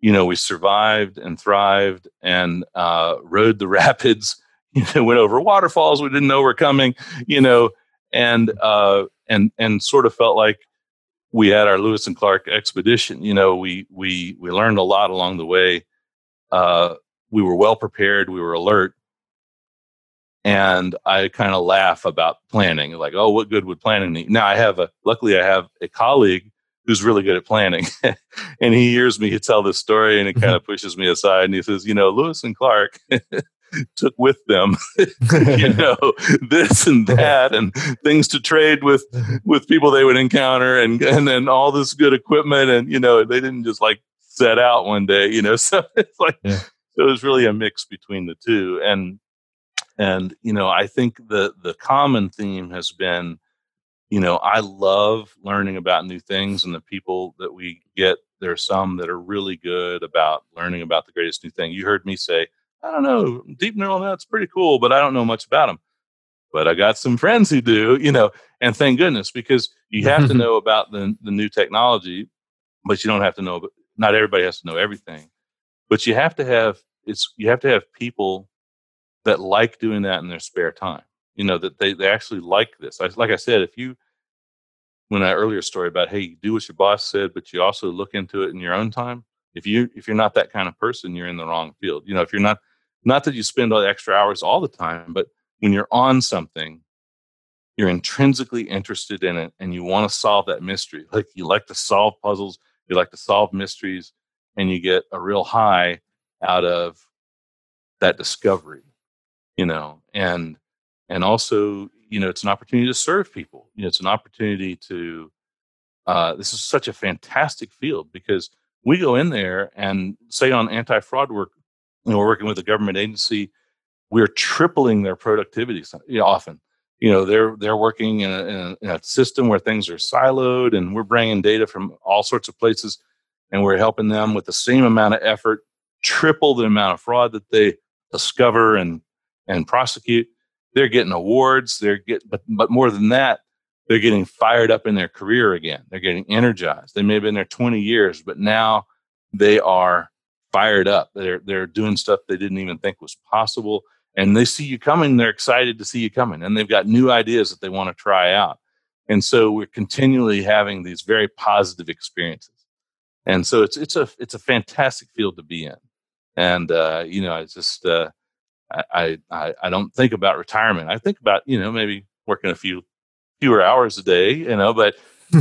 you know, we survived and thrived and uh, rode the [laughs] rapids. You know, went over waterfalls we didn't know were coming. You know, and uh, and and sort of felt like we had our Lewis and Clark expedition. You know, we we we learned a lot along the way. Uh, we were well prepared. We were alert, and I kind of laugh about planning. Like, oh, what good would planning need? Now I have a luckily I have a colleague who's really good at planning, [laughs] and he hears me tell this story, and it mm-hmm. kind of pushes me aside, and he says, you know, Lewis and Clark [laughs] took with them [laughs] you know this and that and things to trade with with people they would encounter and and then all this good equipment and you know they didn't just like set out one day you know so it's like yeah. so it was really a mix between the two. And and you know i think the the common theme has been you know i love learning about new things and the people that we get there are some that are really good about learning about the greatest new thing you heard me say I don't know, deep neural net's pretty cool, but I don't know much about them. But I got some friends who do, you know, and thank goodness because you have to [laughs] know about the the new technology, but you don't have to know. Not everybody has to know everything, but you have to have it's you have to have people that like doing that in their spare time. You know that they they actually like this. I, like I said, if you when I earlier story about hey, do what your boss said, but you also look into it in your own time. If you if you're not that kind of person, you're in the wrong field. You know, if you're not not that you spend all the extra hours all the time, but when you're on something, you're intrinsically interested in it and you want to solve that mystery. Like you like to solve puzzles, you like to solve mysteries, and you get a real high out of that discovery, you know, and and also, you know, it's an opportunity to serve people. You know, it's an opportunity to uh, this is such a fantastic field because we go in there and say on anti-fraud work, you know, we're working with a government agency, we're tripling their productivity often. You know, they're they're working in, a, in a system where things are siloed, and we're bringing data from all sorts of places, and we're helping them with the same amount of effort, triple the amount of fraud that they discover and and prosecute. They're getting awards. They're get, but but more than that, they're getting fired up in their career again. They're getting energized. They may have been there 20 years, but now they are fired up. They're they're doing stuff they didn't even think was possible. And they see you coming, they're excited to see you coming. And they've got new ideas that they want to try out. And so we're continually having these very positive experiences. And so it's it's a it's a fantastic field to be in. And uh, you know, I just uh, I, I I don't think about retirement. I think about, you know, maybe working a few fewer hours a day, you know, but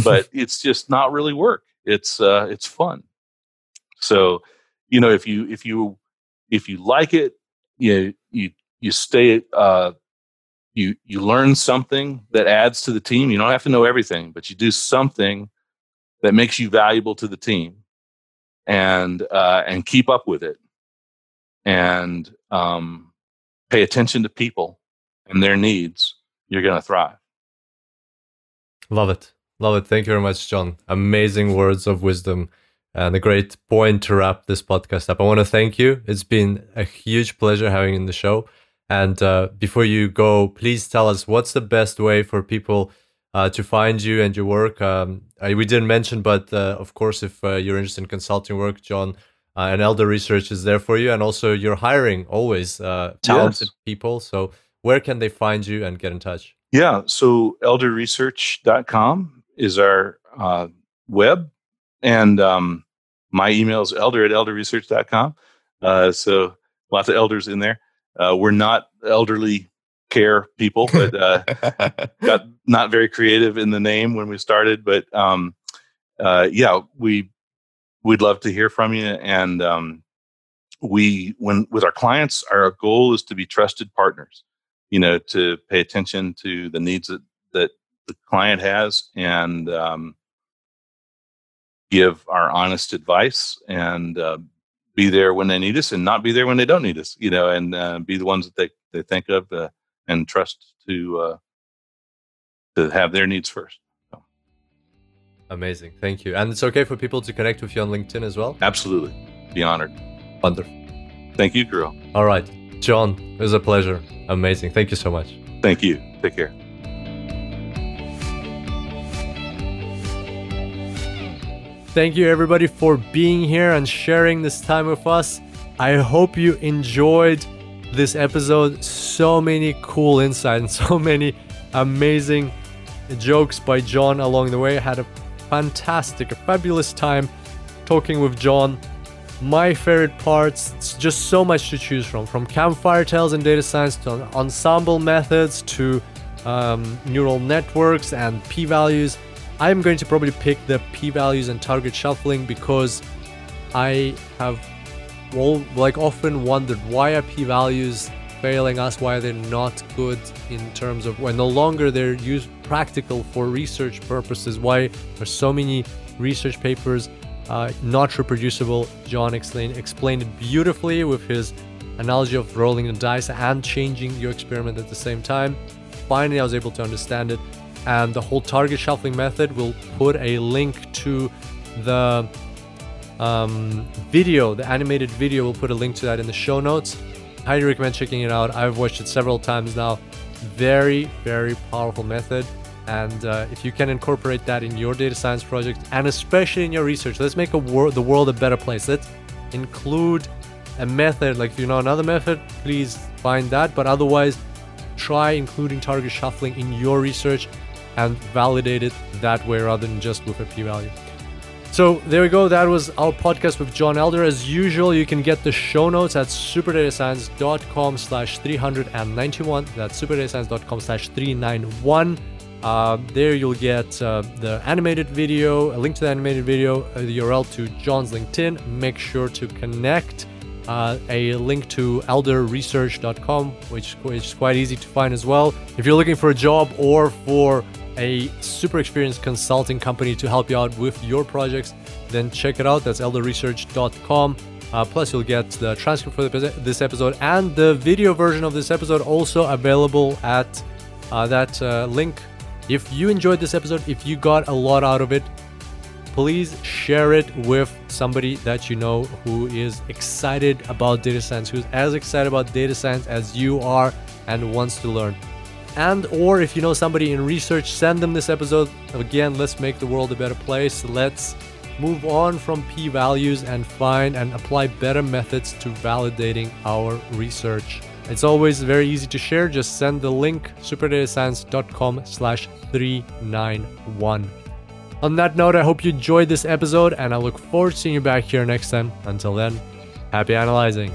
but [laughs] it's just not really work. It's uh, it's fun. So, you know, if you if you if you like it, you you you stay uh, you you learn something that adds to the team. You don't have to know everything, but you do something that makes you valuable to the team, and uh, and keep up with it, and um, pay attention to people and their needs. You're going to thrive. Love it. Love it. Thank you very much, John. Amazing words of wisdom and a great point to wrap this podcast up. I want to thank you. It's been a huge pleasure having you in the show. And uh, before you go, please tell us what's the best way for people uh, to find you and your work. Um, I, we didn't mention, but uh, of course, if uh, you're interested in consulting work, John uh, and Elder Research is there for you. And also, you're hiring always uh, talented yes. people. So, where can they find you and get in touch? Yeah. So elderresearch.com is our uh, web. And um, my email is elder at elderresearch.com. Uh, so lots of elders in there. Uh, we're not elderly care people, but uh, [laughs] got not very creative in the name when we started. But um, uh, yeah, we we'd love to hear from you. And um, we, when with our clients, our goal is to be trusted partners you know, to pay attention to the needs that, that the client has and um, give our honest advice and uh, be there when they need us and not be there when they don't need us, you know, and uh, be the ones that they, they think of uh, and trust to uh, to have their needs first. Amazing. Thank you. And it's okay for people to connect with you on LinkedIn as well? Absolutely. Be honored. Wonderful. Thank you, Kirill. All right. John, it was a pleasure. Amazing. Thank you so much. Thank you. Take care. Thank you, everybody, for being here and sharing this time with us. I hope you enjoyed this episode. So many cool insights and [laughs] so many amazing jokes by John along the way. I had a fantastic, a fabulous time talking with John my favorite parts. It's just so much to choose from, from campfire tales and data science to ensemble methods to um, neural networks and p-values. I'm going to probably pick the p-values and target shuffling because I have well, like often wondered why are p-values failing us? Why they're they not good in terms of when no longer they're used practical for research purposes? Why are so many research papers uh, not reproducible. John explained, explained it beautifully with his analogy of rolling the dice and changing your experiment at the same time. Finally, I was able to understand it. And the whole target shuffling method will put a link to the um, video, the animated video. We'll put a link to that in the show notes. Highly recommend checking it out. I've watched it several times now. Very, very powerful method. And uh, if you can incorporate that in your data science project and especially in your research, let's make wor- the world a better place. Let's include a method. Like if you know another method, please find that. But otherwise, try including target shuffling in your research and validate it that way rather than just with a p-value. So there we go. That was our podcast with John Elder. As usual, you can get the show notes at superdatascience.com slash 391. That's superdatascience.com slash 391. Uh, there you'll get uh, the animated video, a link to the animated video, uh, the URL to John's LinkedIn. Make sure to connect. Uh, a link to elderresearch.com, which, which is quite easy to find as well. If you're looking for a job or for a super experienced consulting company to help you out with your projects, then check it out. That's elderresearch.com. Uh, plus, you'll get the transcript for this episode and the video version of this episode also available at that link. If you enjoyed this episode, if you got a lot out of it, please share it with somebody that you know who is excited about data science, who's as excited about data science as you are and wants to learn. And or if you know somebody in research, send them this episode. Again, let's make the world a better place. Let's move on from p values and find and apply better methods to validating our research. It's always very easy to share. Just send the link superdatascience.com slash 391. On that note, I hope you enjoyed this episode and I look forward to seeing you back here next time. Until then, happy analyzing.